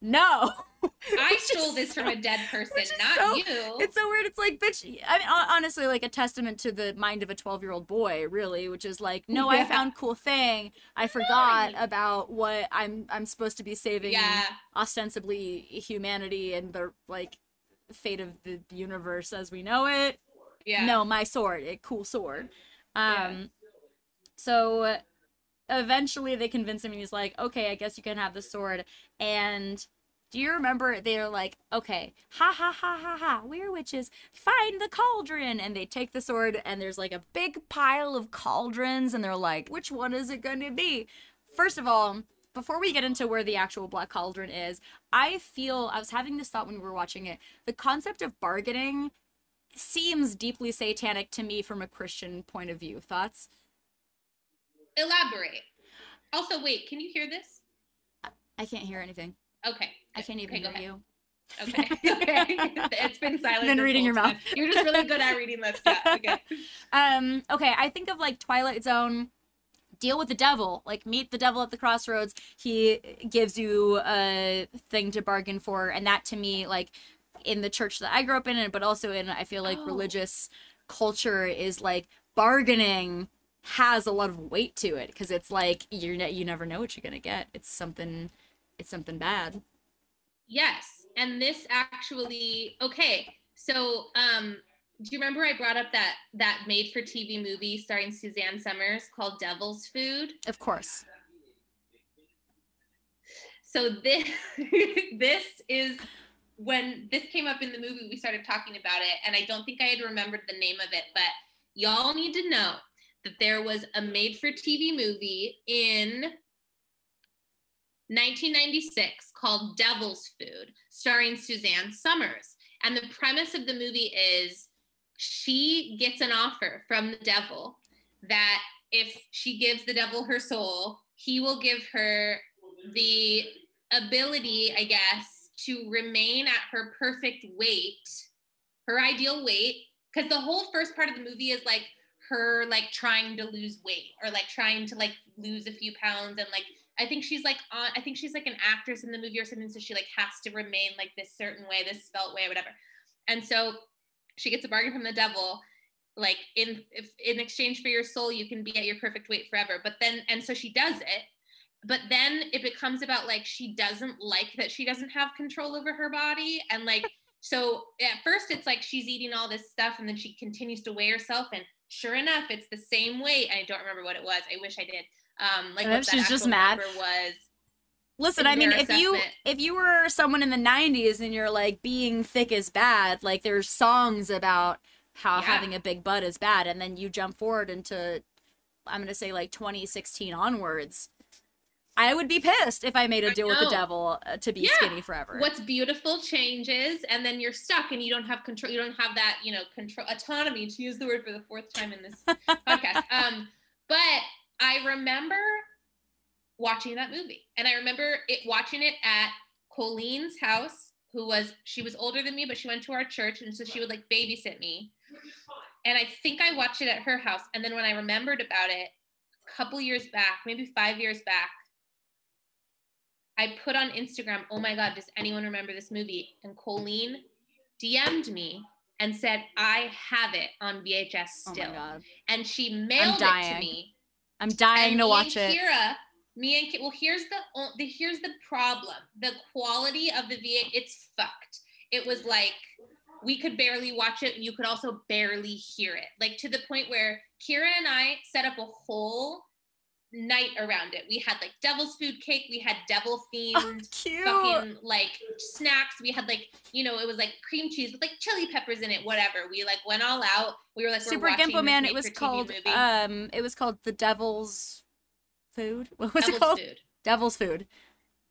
no [LAUGHS] I stole is this from a dead [LAUGHS] person, not so- you. it's so weird. It's like, bitch. I mean, honestly, like a testament to the mind of a twelve-year-old boy, really, which is like, no, I found cool thing. I forgot about what I'm. I'm supposed to be saving. yeah. Ostensibly humanity and the like fate of the universe as we know it. Yeah. No, my sword, a cool sword. Um, Yeah. so eventually they convince him, and he's like, okay, I guess you can have the sword. And do you remember they're like, okay, ha ha ha ha ha, we're witches, find the cauldron, and they take the sword, and there's like a big pile of cauldrons, and they're like, which one is it going to be? First of all. Before we get into where the actual Black Cauldron is, I feel I was having this thought when we were watching it. The concept of bargaining seems deeply satanic to me from a Christian point of view. Thoughts? Elaborate. Also, wait, can you hear this? I can't hear anything. Okay. I can't even Okay, hear you. Okay. okay. [LAUGHS] [LAUGHS] it's been silent. Been reading your time. mouth. You're just really good at reading lips. Yeah. [LAUGHS] Okay. Um, okay, I think of like Twilight Zone. Deal with the devil. Like meet the devil at the crossroads. He gives you a thing to bargain for, and that to me, like in the church that I grew up in, but also in I feel like Oh. religious culture is like bargaining has a lot of weight to it because it's like you're ne- you never know what you're gonna get. It's something, it's something bad. Yes. And this actually okay. So um do you remember I brought up that that made for TV movie starring Suzanne Somers called Devil's Food? Of course. So this [LAUGHS] this is when this came up in the movie we started talking about it and I don't think I had remembered the name of it but y'all need to know that there was a made for TV movie in 1996 called Devil's Food starring Suzanne Somers and the premise of the movie is she gets an offer from the devil that if she gives the devil her soul he will give her the ability, I guess, to remain at her perfect weight, her ideal weight. Because the whole first part of the movie is like her like trying to lose weight or like trying to like lose a few pounds and like I think she's like on. I think she's like an actress in the movie or something, so she like has to remain like this certain way, this spelt way, or whatever. And so she gets a bargain from the devil like in if in exchange for your soul you can be at your perfect weight forever but then and so she does it but then it becomes about like she doesn't like that she doesn't have control over her body and like so at first it's like she's eating all this stuff and then she continues to weigh herself and sure enough it's the same weight i don't remember what it was i wish i did um like what she's just mad was Listen, I mean, if you if you were someone in the '90s and you're like being thick is bad, like there's songs about how yeah. having a big butt is bad, and then you jump forward into, I'm gonna say like 2016 onwards. I would be pissed if I made a deal with the devil uh, to be yeah. skinny forever. What's beautiful changes, and then you're stuck, and you don't have control. You don't have that, you know, control autonomy to use the word for the fourth time in this [LAUGHS] podcast. Um, but I remember watching that movie. And I remember it watching it at Colleen's house, who was she was older than me, but she went to our church, and so she would like babysit me. And I think I watched it at her house. And then when I remembered about it a couple years back, maybe five years back, I put on Instagram, oh my God, does anyone remember this movie? And Colleen DM'd me and said, I have it on VHS oh still. Oh and she mailed it to me. I'm dying to watch it. Kira me and Kit, well, here's the, the here's the problem. The quality of the VA, it's fucked. It was like we could barely watch it, and you could also barely hear it. Like to the point where Kira and I set up a whole night around it. We had like devil's food cake, we had devil [LAUGHS] themed oh, fucking like snacks. We had like, you know, it was like cream cheese with like chili peppers in it, whatever. We like went all out. We were like Super Gimpo Man, it was called um it was called The Devil's food. [LAUGHS] What was Devil's it called? Food. Devil's food.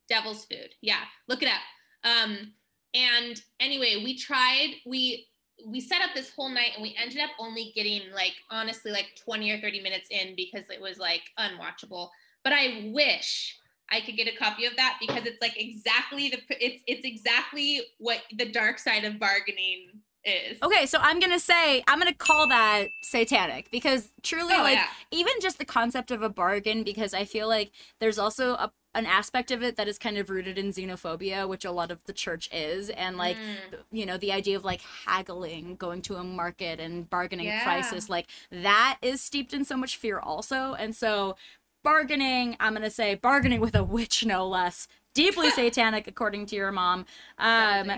Devil's food. Yeah, look it up. Um, and anyway, we tried. We we set up this whole night, and we ended up only getting like honestly like twenty or thirty minutes in because it was like unwatchable. But I wish I could get a copy of that because it's like exactly the it's it's exactly what the dark side of bargaining is. Okay, so I'm gonna say I'm gonna call that satanic because truly, oh, like yeah. even just the concept of a bargain, because I feel like there's also a an aspect of it that is kind of rooted in xenophobia, which a lot of the church is, and like mm. you know the idea of like haggling, going to a market and bargaining yeah. prices, like that is steeped in so much fear also, and so bargaining, I'm gonna say bargaining with a witch no less, deeply [LAUGHS] satanic according to your mom. Um,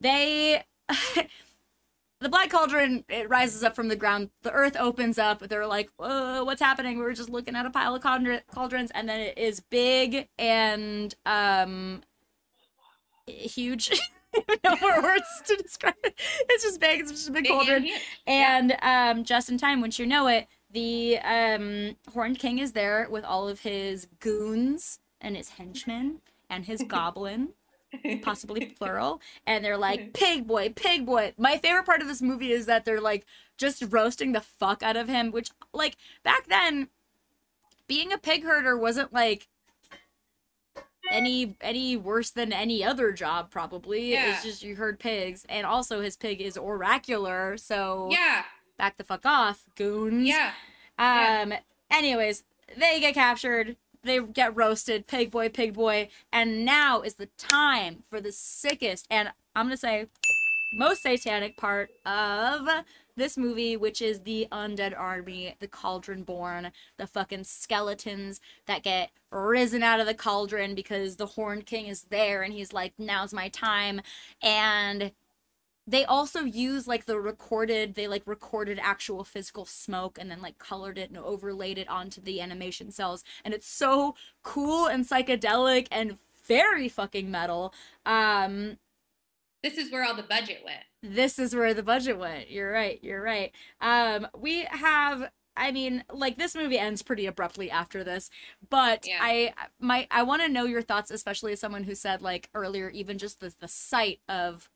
they. [LAUGHS] the black cauldron it rises up from the ground. The earth opens up. They're like what's happening? We were just looking at a pile of cauldrons and then it is big and um huge. [LAUGHS] No more words to describe it. It's just big. It's just a big, big cauldron. and, yeah. um just in time once you know it the um horned king is there with all of his goons and his henchmen and his [LAUGHS] goblin possibly plural, and they're like, pig boy, pig boy. My favorite part of this movie is that they're like just roasting the fuck out of him, which, like, back then, being a pig herder wasn't like any any worse than any other job probably yeah. it's just you herd pigs and also his pig is oracular so yeah back the fuck off goons yeah um yeah. anyways they get captured they get roasted, pig boy, pig boy, and now is the time for the sickest and I'm gonna say most satanic part of this movie, which is the undead army, the cauldron born, the fucking skeletons that get risen out of the cauldron because the Horned King is there and he's like, now's my time. And they also use like the recorded they like recorded actual physical smoke and then like colored it and overlaid it onto the animation cells. And it's so cool and psychedelic and very fucking metal. Um this is where all the budget went. this is where the budget went. You're right. You're right. Um we have I mean, like this movie ends pretty abruptly after this, but yeah. I my I want to know your thoughts, especially as someone who said like earlier, even just the the sight of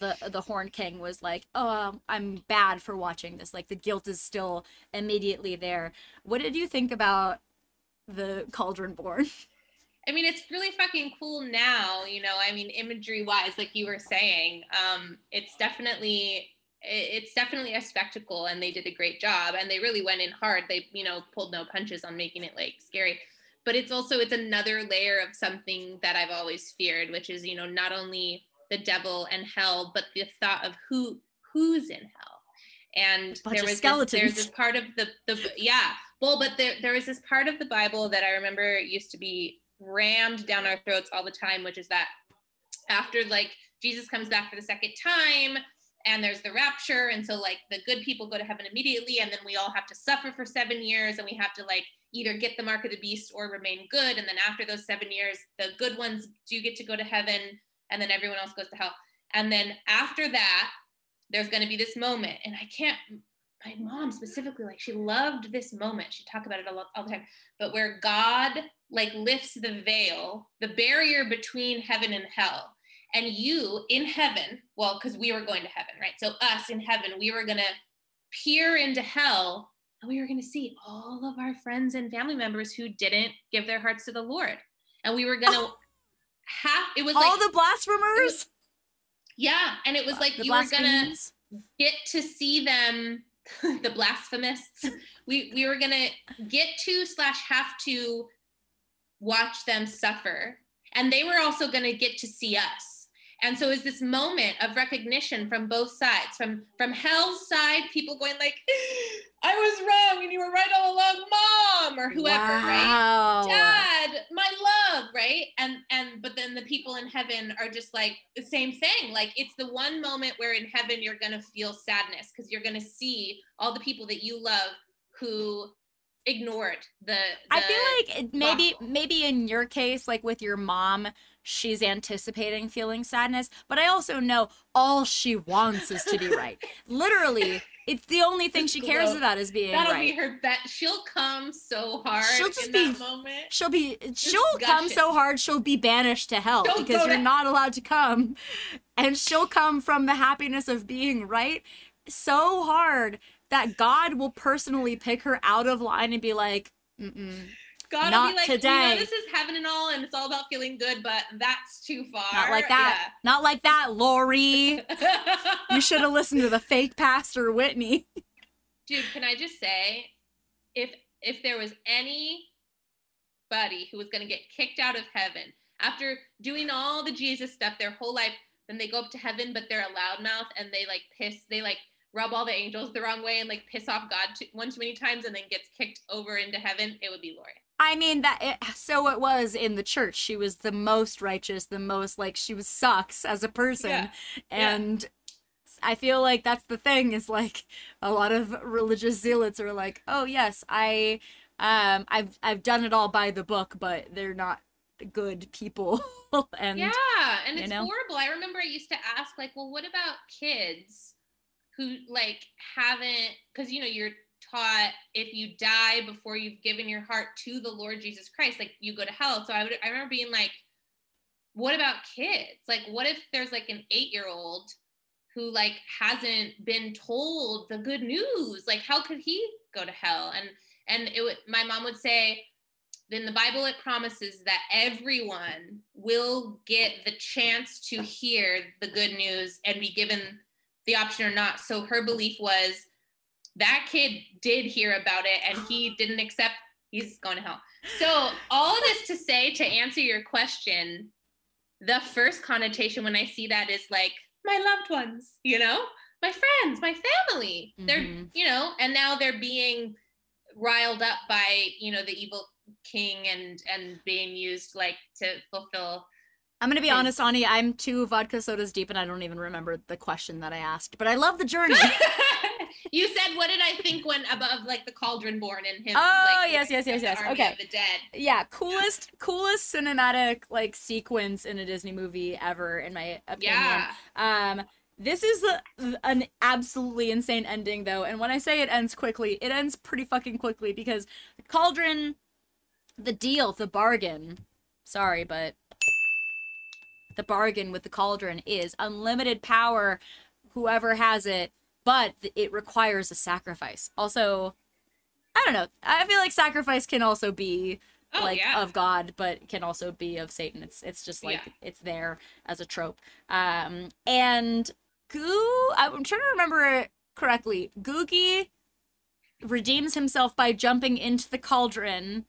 the the Horn King was like, "Oh, I'm bad for watching this. Like the guilt is still immediately there." What did you think about the Cauldron Born? [LAUGHS] I mean, it's really fucking cool now, you know. I mean, imagery wise, like you were saying, um, it's definitely it's definitely a spectacle, and they did a great job, and they really went in hard. They, you know, pulled no punches on making it like scary. but it's also it's another layer of something that I've always feared, which is you know not only the devil and hell, but the thought of who who's in hell. And there was this, there's this part of the the yeah. Well, but there there was this part of the Bible that I remember used to be rammed down our throats all the time, which is that after like Jesus comes back for the second time and there's the rapture and so like the good people go to heaven immediately and then we all have to suffer for 7 years and we have to like either get the mark of the beast or remain good and then after those 7 years the good ones do get to go to heaven and then everyone else goes to hell. And then after that there's going to be this moment and i can't my mom specifically like she loved this moment. She talked about it all, all the time but where god like lifts the veil the barrier between heaven and hell. And you in heaven well because we were going to heaven right? So us in heaven we were going to peer into hell and we were going to see all of our friends and family members who didn't give their hearts to the lord. And we were going to oh. Have it was all like, the blasphemers yeah and it was like the you were going to get to see them [LAUGHS] the blasphemists. we we were going to get to slash have to watch them suffer. And they were also going to get to see us and so it's this moment of recognition from both sides from from hell's side people going like [GASPS] i was wrong and you were right all along mom or whoever wow. right dad my love right? And and but then the people in heaven are just like the same thing. Like it's the one moment where in heaven you're gonna feel sadness because you're gonna see all the people that you love who ignored the, the I feel like maybe maybe in your case like with your mom she's anticipating feeling sadness but I also know all she wants is to be [LAUGHS] right. Literally it's the only thing she cares about is being That'll right. be her bet. She'll come so hard she'll just be, moment. She'll be she'll come it. so hard she'll be banished to hell Don't because you're to... not allowed to come. And she'll come from the happiness of being right so hard that God will personally pick her out of line and be like, Mm-mm, God not will be like, today. You know, this is heaven and all, and it's all about feeling good, but that's too far. Not like that. Yeah. Not like that, Lori. [LAUGHS] you should have listened to the fake pastor Whitney. Dude, can I just say, if if there was anybody who was going to get kicked out of heaven after doing all the Jesus stuff their whole life, then they go up to heaven, but they're a loudmouth and they like piss, they like rub all the angels the wrong way and like piss off God too, one too many times and then gets kicked over into heaven, it would be Lori. I mean that it, so it was in the church. She was the most righteous, the most like she was sucks as a person, yeah. and. Yeah. I feel like that's the thing is like a lot of religious zealots are like, "Oh yes, I um I've I've done it all by the book, but they're not good people." [LAUGHS] and Yeah, and it's know? horrible. I remember I used to ask like, "Well, what about kids?" who like haven't because you know you're taught if you die before you've given your heart to the Lord Jesus Christ, like you go to hell. So I would I remember being like, what about kids? Like, what if there's like an eight year old who like hasn't been told the good news? Like, how could he go to hell? And and it would my mom would say, in the Bible it promises that everyone will get the chance to hear the good news and be given the option or not. So her belief was that kid did hear about it and he [GASPS] didn't accept, he's going to hell. So, all of this to say, to answer your question, the first connotation when I see that is like my loved ones, you know, my friends, my family. Mm-hmm. They're, you know, and now they're being riled up by, you know, the evil king and and being used like to fulfill I'm gonna be honest, Ani. I'm two vodka sodas deep, and I don't even remember the question that I asked. But I love the journey. [LAUGHS] you said, "What did I think when above like the cauldron born in him?" Oh like, yes, yes, yes, yes. Okay. the dead. Yeah, coolest, coolest cinematic like sequence in a Disney movie ever, in my opinion. Yeah. Um, this is a, an absolutely insane ending, though, and when I say it ends quickly, it ends pretty fucking quickly because the cauldron, the deal, the bargain. Sorry, but the bargain with the cauldron is unlimited power, whoever has it, but it requires a sacrifice. Also, I don't know. I feel like sacrifice can also be oh, like yeah. of God, but can also be of Satan. It's it's just like yeah. it's there as a trope. Um and Goo I'm trying to remember it correctly. Googie redeems himself by jumping into the cauldron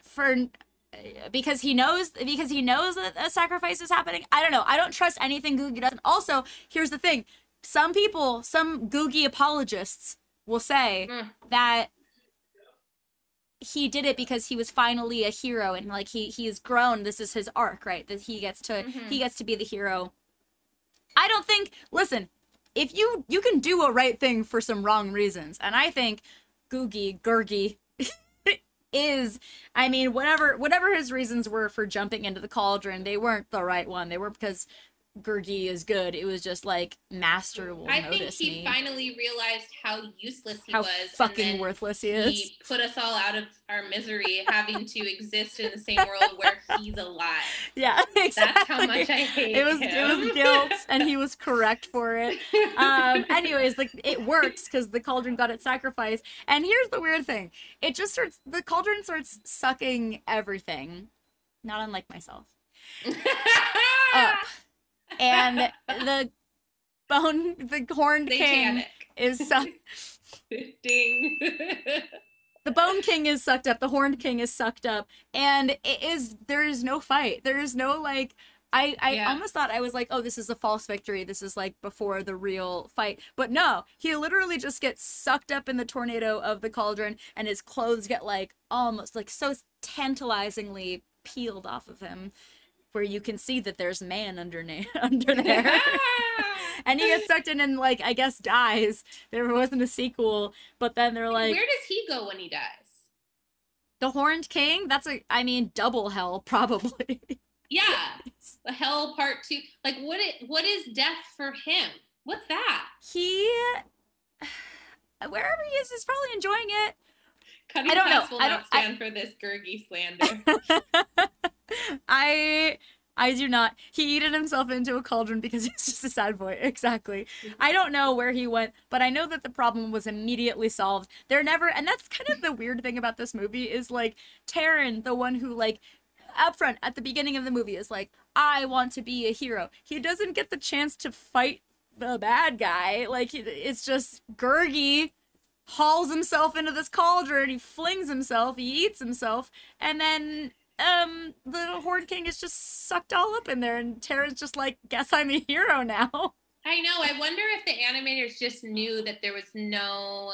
for because he knows because he knows that a sacrifice is happening. I don't know. I don't trust anything Googie does. And also, here's the thing: some people, some Googie apologists, will say mm. that he did it because he was finally a hero and like he he's grown this is his arc right that he gets to mm-hmm. he gets to be the hero i don't think listen if you you can do a right thing for some wrong reasons and i think googie gurgi [LAUGHS] is i mean whatever whatever his reasons were for jumping into the cauldron they weren't the right one they were because Gurgi is good. It was just like Master will I think he me. finally realized how useless he how was. Fucking worthless he is. He put us all out of our misery having to exist in the same world where he's alive. [LAUGHS] Yeah, exactly. [LAUGHS] That's how much I hate it was him. it was guilt and he was [LAUGHS] correct for it. Um anyways, like it works because the cauldron got its sacrifice. And here's the weird thing. It just starts the cauldron starts sucking everything. Not unlike myself. up and the bone, the horned king is sucked. [LAUGHS] Ding. the bone king is sucked up. The horned king is sucked up, and it is there is no fight. There is no like. I, I yeah. almost thought I was like, oh, this is a false victory. This is like before the real fight. But no, he literally just gets sucked up in the tornado of the cauldron and his clothes get like almost like so tantalizingly peeled off of him where you can see that there's man under [LAUGHS] under there. and he gets sucked in and like I guess dies. There wasn't a sequel, but then they're like Where does he go when he dies? The Horned King? That's a I mean double hell probably. yeah. [LAUGHS] The hell part 2. Like what it what is death for him? What's that? He [SIGHS] wherever he is is probably enjoying it. Cutting I don't know. will I don't, not stand I, for this Gurgi slander. [LAUGHS] I I do not. He eaten himself into a cauldron because [LAUGHS] he's just a sad boy. Exactly. I don't know where he went, but I know that the problem was immediately solved. They're never, and that's kind of the weird thing about this movie is like Taran, the one who like up front at the beginning of the movie is like, I want to be a hero. He doesn't get the chance to fight the bad guy. Like it's just Gurgi hauls himself into this cauldron. He flings himself. He eats himself, and then um the Horned King is just sucked all up in there and Taran's just like guess i'm a hero now. [LAUGHS] I know i wonder if the animators just knew that there was no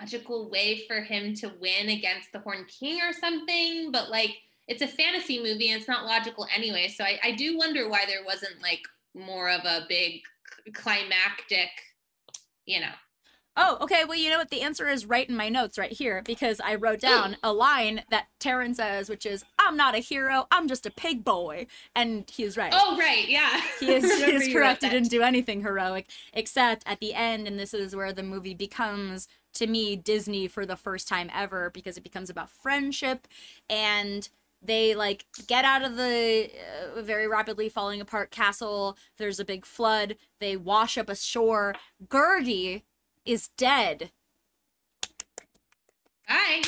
logical way for him to win against the Horn King or something but like it's a fantasy movie and it's not logical anyway so i, I do wonder why there wasn't like more of a big climactic you know Oh, okay. Well, you know what? The answer is right in my notes right here because I wrote down a line that Taran says, which is, I'm not a hero. I'm just a pig boy. And he's right. Oh, right. Yeah. He is, [LAUGHS] he is correct. He didn't do anything heroic, except at the end, and this is where the movie becomes, to me, Disney for the first time ever because it becomes about friendship and they like get out of the uh, very rapidly falling apart castle there's a big flood they wash up ashore gurgi is dead. Hi,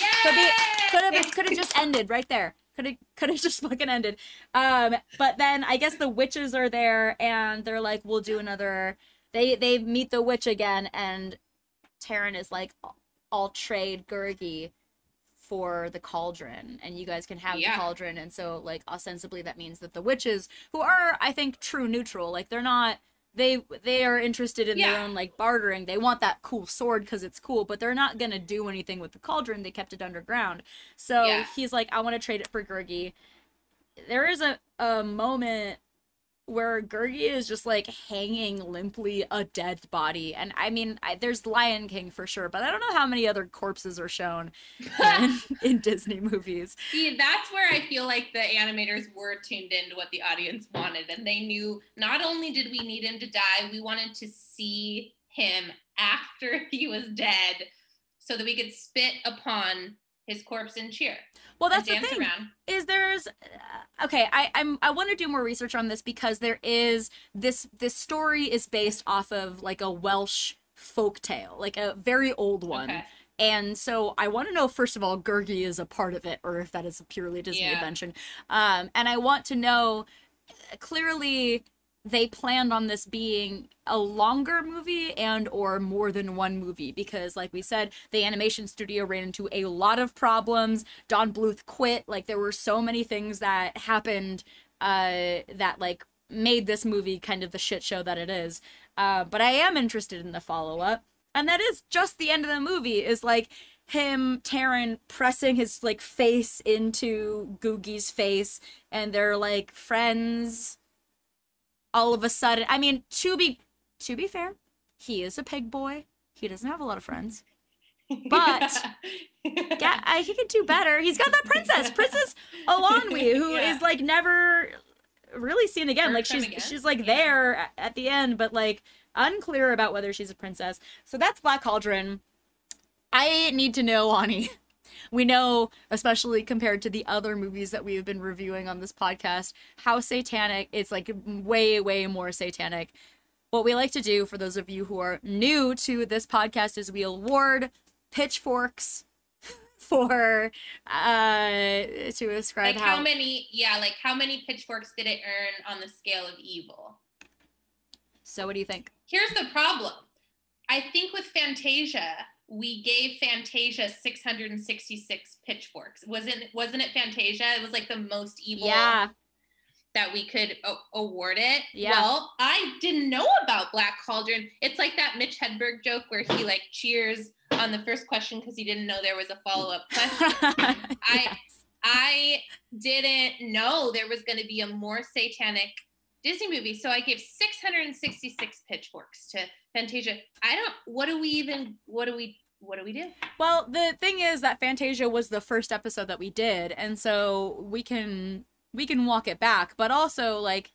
could have could have just ended right there. Could have could have just fucking ended. Um, but then I guess the witches are there and they're like, we'll do another. They they meet the witch again and Taran is like, I'll trade Gurgi for the cauldron and you guys can have yeah. the cauldron and so like ostensibly that means that the witches who are i think true neutral like they're not they they are interested in yeah. their own like bartering. They want that cool sword because it's cool, but they're not gonna do anything with the cauldron. They kept it underground. So yeah. he's like, I want to trade it for Gurgi. There is a a moment where Gurgi is just like hanging limply a dead body. And I mean, I, there's Lion King for sure, but I don't know how many other corpses are shown in, [LAUGHS] [LAUGHS] in Disney movies. See, that's where I feel like the animators were tuned into what the audience wanted. And they knew not only did we need him to die, we wanted to see him after [LAUGHS] he was dead so that we could spit upon his corpse and cheer. Well, that's the thing. Around. Is there's uh, okay. I I'm I want to do more research on this because there is this this story is based off of like a Welsh folk tale, like a very old one. Okay. And so I want to know first of all, Gurgi is a part of it, or if that is a purely Disney yeah. invention. Um, and I want to know clearly they planned on this being a longer movie and or more than one movie because like we said the animation studio ran into a lot of problems. Don bluth quit. Like there were so many things that happened uh that like made this movie kind of the shit show that it is. Uh but i am interested in the follow-up. And that is just the end of the movie is like him Taran pressing his like face into Googie's face and they're like friends all of a sudden I mean to be to be fair he is a pig boy he doesn't have a lot of friends but [LAUGHS] yeah, he could do better. He's got that princess, Princess Eilonwy, who yeah. is like never really seen again. Like she's again. she's like yeah. there at the end, but like unclear about whether she's a princess. So that's Black Cauldron. I need to know, Ani. We know, especially compared to the other movies that we have been reviewing on this podcast, how satanic it's like way, way more satanic. What we like to do for those of you who are new to this podcast is we award pitchforks [LAUGHS] for uh to ascribe like how, how many yeah like how many pitchforks did it earn on the scale of evil? So what do you think? Here's the problem. I think with fantasia we gave Fantasia 666 pitchforks. Wasn't wasn't it Fantasia? It was like the most evil yeah. that we could a- award it. Yeah. Well, I didn't know about Black Cauldron. It's like that Mitch Hedberg joke where he like cheers on the first question because he didn't know there was a follow-up [LAUGHS] question. yes. I I didn't know there was going to be a more satanic Disney movie. So I gave 666 pitchforks to Fantasia. I don't what do we even what do we what do we do? Well, the thing is that Fantasia was the first episode that we did, and so we can we can walk it back, but also like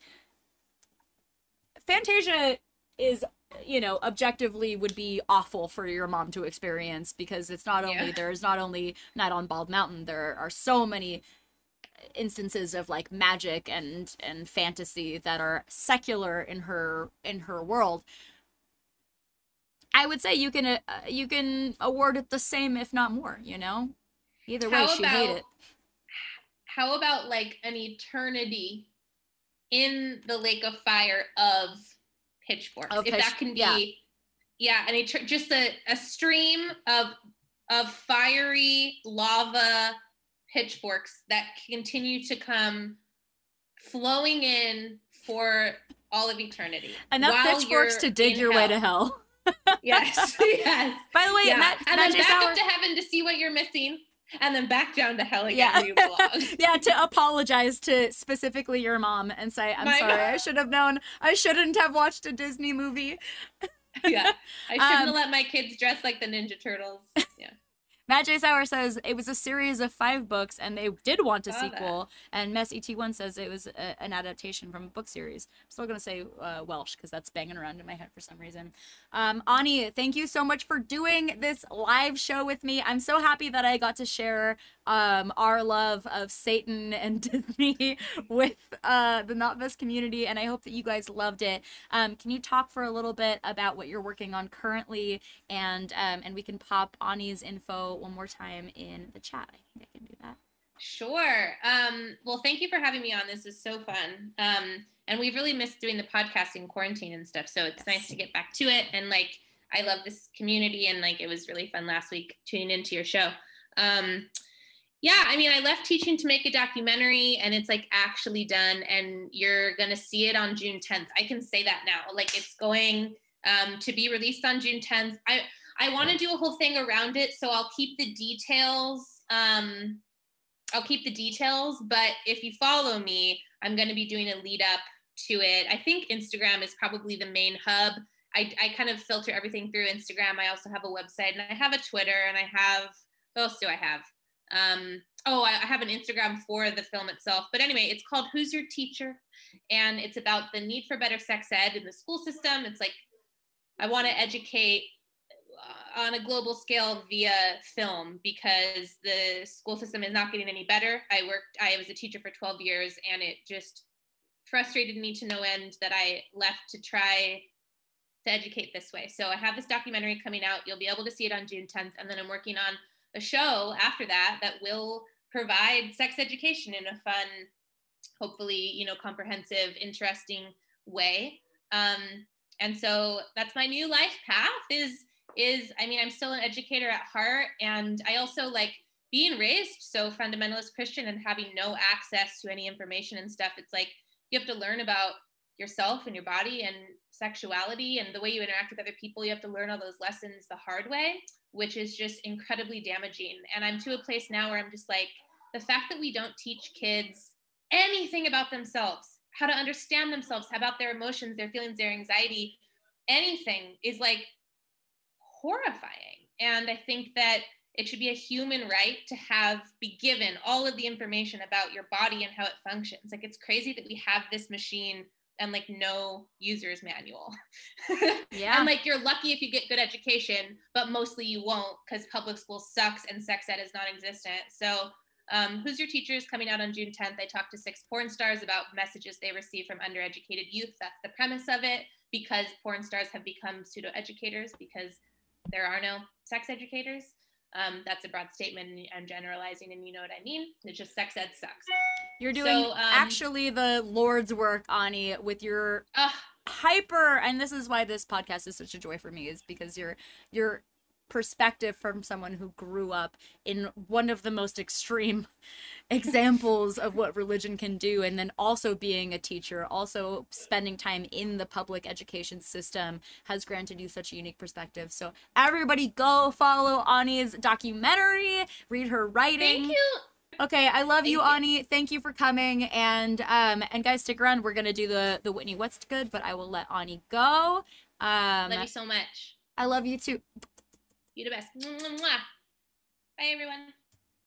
Fantasia is you know objectively would be awful for your mom to experience because it's not only yeah. there's not only Night on Bald Mountain there are so many instances of like magic and and fantasy that are secular in her in her world I would say you can uh, you can award it the same, if not more. You know, either way, how she about, it. How about like an eternity in the lake of fire of pitchforks? If pitch, that can be, yeah, yeah just a, a stream of of fiery lava pitchforks that continue to come flowing in for all of eternity. Enough pitchforks to dig your hell. way to hell yes, [LAUGHS] yes. By the way, yeah. Matt, and Matt then back Sauer... up to heaven to see what you're missing, and then back down to hell again. Yeah, [LAUGHS] yeah. To apologize to specifically your mom and say, "I'm My sorry. I should have known. I shouldn't have watched a Disney movie." yeah, I [LAUGHS] shouldn't um, have let my kids dress like the Ninja Turtles. Yeah. Matt J. Sauer says it was a series of five books and they did want a sequel. And Mess ET1 says it was a, an adaptation from a book series. I'm still going to say uh, Welsh because that's banging around in my head for some reason. Um, Ani, thank you so much for doing this live show with me. I'm so happy that I got to share um, our love of Satan and [LAUGHS] Disney with uh, the Not Best community. And I hope that you guys loved it. Um, can you talk for a little bit about what you're working on currently? And, um, and we can pop Ani's info one more time in the chat. I think I can do that. Sure. Um, well, thank you for having me on. This is so fun. Um, and we've really missed doing the podcast in quarantine and stuff. So it's yes. nice to get back to it. And like, I love this community and like, it was really fun last week tuning into your show. Um, yeah, I mean, I left teaching to make a documentary and it's like actually done and you're going to see it on June 10th. I can say that now. Like it's going um, to be released on June 10th. I, I want to do a whole thing around it, so I'll keep the details. Um, I'll keep the details, but if you follow me, I'm going to be doing a lead up to it. I think Instagram is probably the main hub. I, I kind of filter everything through Instagram. I also have a website and I have a Twitter and I have, what else do I have? Um, oh, I, I have an Instagram for the film itself. But anyway, it's called Who's Your Teacher? And it's about the need for better sex ed in the school system. It's like, I want to educate on a global scale via film because the school system is not getting any better. I worked, I was a teacher for 12 years and it just frustrated me to no end that I left to try to educate this way. So I have this documentary coming out. You'll be able to see it on June 10th. And then I'm working on a show after that that will provide sex education in a fun, hopefully, you know, comprehensive, interesting way. Um, and so that's my new life path is is I mean I'm still an educator at heart and I also like being raised so fundamentalist Christian and having no access to any information and stuff it's like you have to learn about yourself and your body and sexuality and the way you interact with other people you have to learn all those lessons the hard way which is just incredibly damaging. And I'm to a place now where I'm just like the fact that we don't teach kids anything about themselves how to understand themselves about their emotions their feelings their anxiety anything is like horrifying. And I think that it should be a human right to have be given all of the information about your body and how it functions. Like it's crazy that we have this machine and like no user's manual. [LAUGHS] yeah. and like you're lucky if you get good education, but mostly you won't because public school sucks and sex ed is non-existent. So um, Who's Your Teacher is coming out on June 10th. I talked to six porn stars about messages they receive from undereducated youth. That's the premise of it because porn stars have become pseudo educators because there are no sex educators. Um, that's a broad statement. I'm generalizing, and you know what I mean. It's just sex ed sucks. You're doing so, um, actually the Lord's work, Ani, with your uh, hyper. And this is why this podcast is such a joy for me, is because you're you're perspective from someone who grew up in one of the most extreme [LAUGHS] examples of what religion can do and then also being a teacher also spending time in the public education system has granted you such a unique perspective so everybody go follow ani's documentary read her writing thank you Okay, I love you, you, Ani. Thank you for coming. And um, and guys, stick around. We're gonna do the the Whitney What's Good, but I will let Ani go. Um, love you so much. I love you too. You the best. Mwah, mwah. Bye, everyone.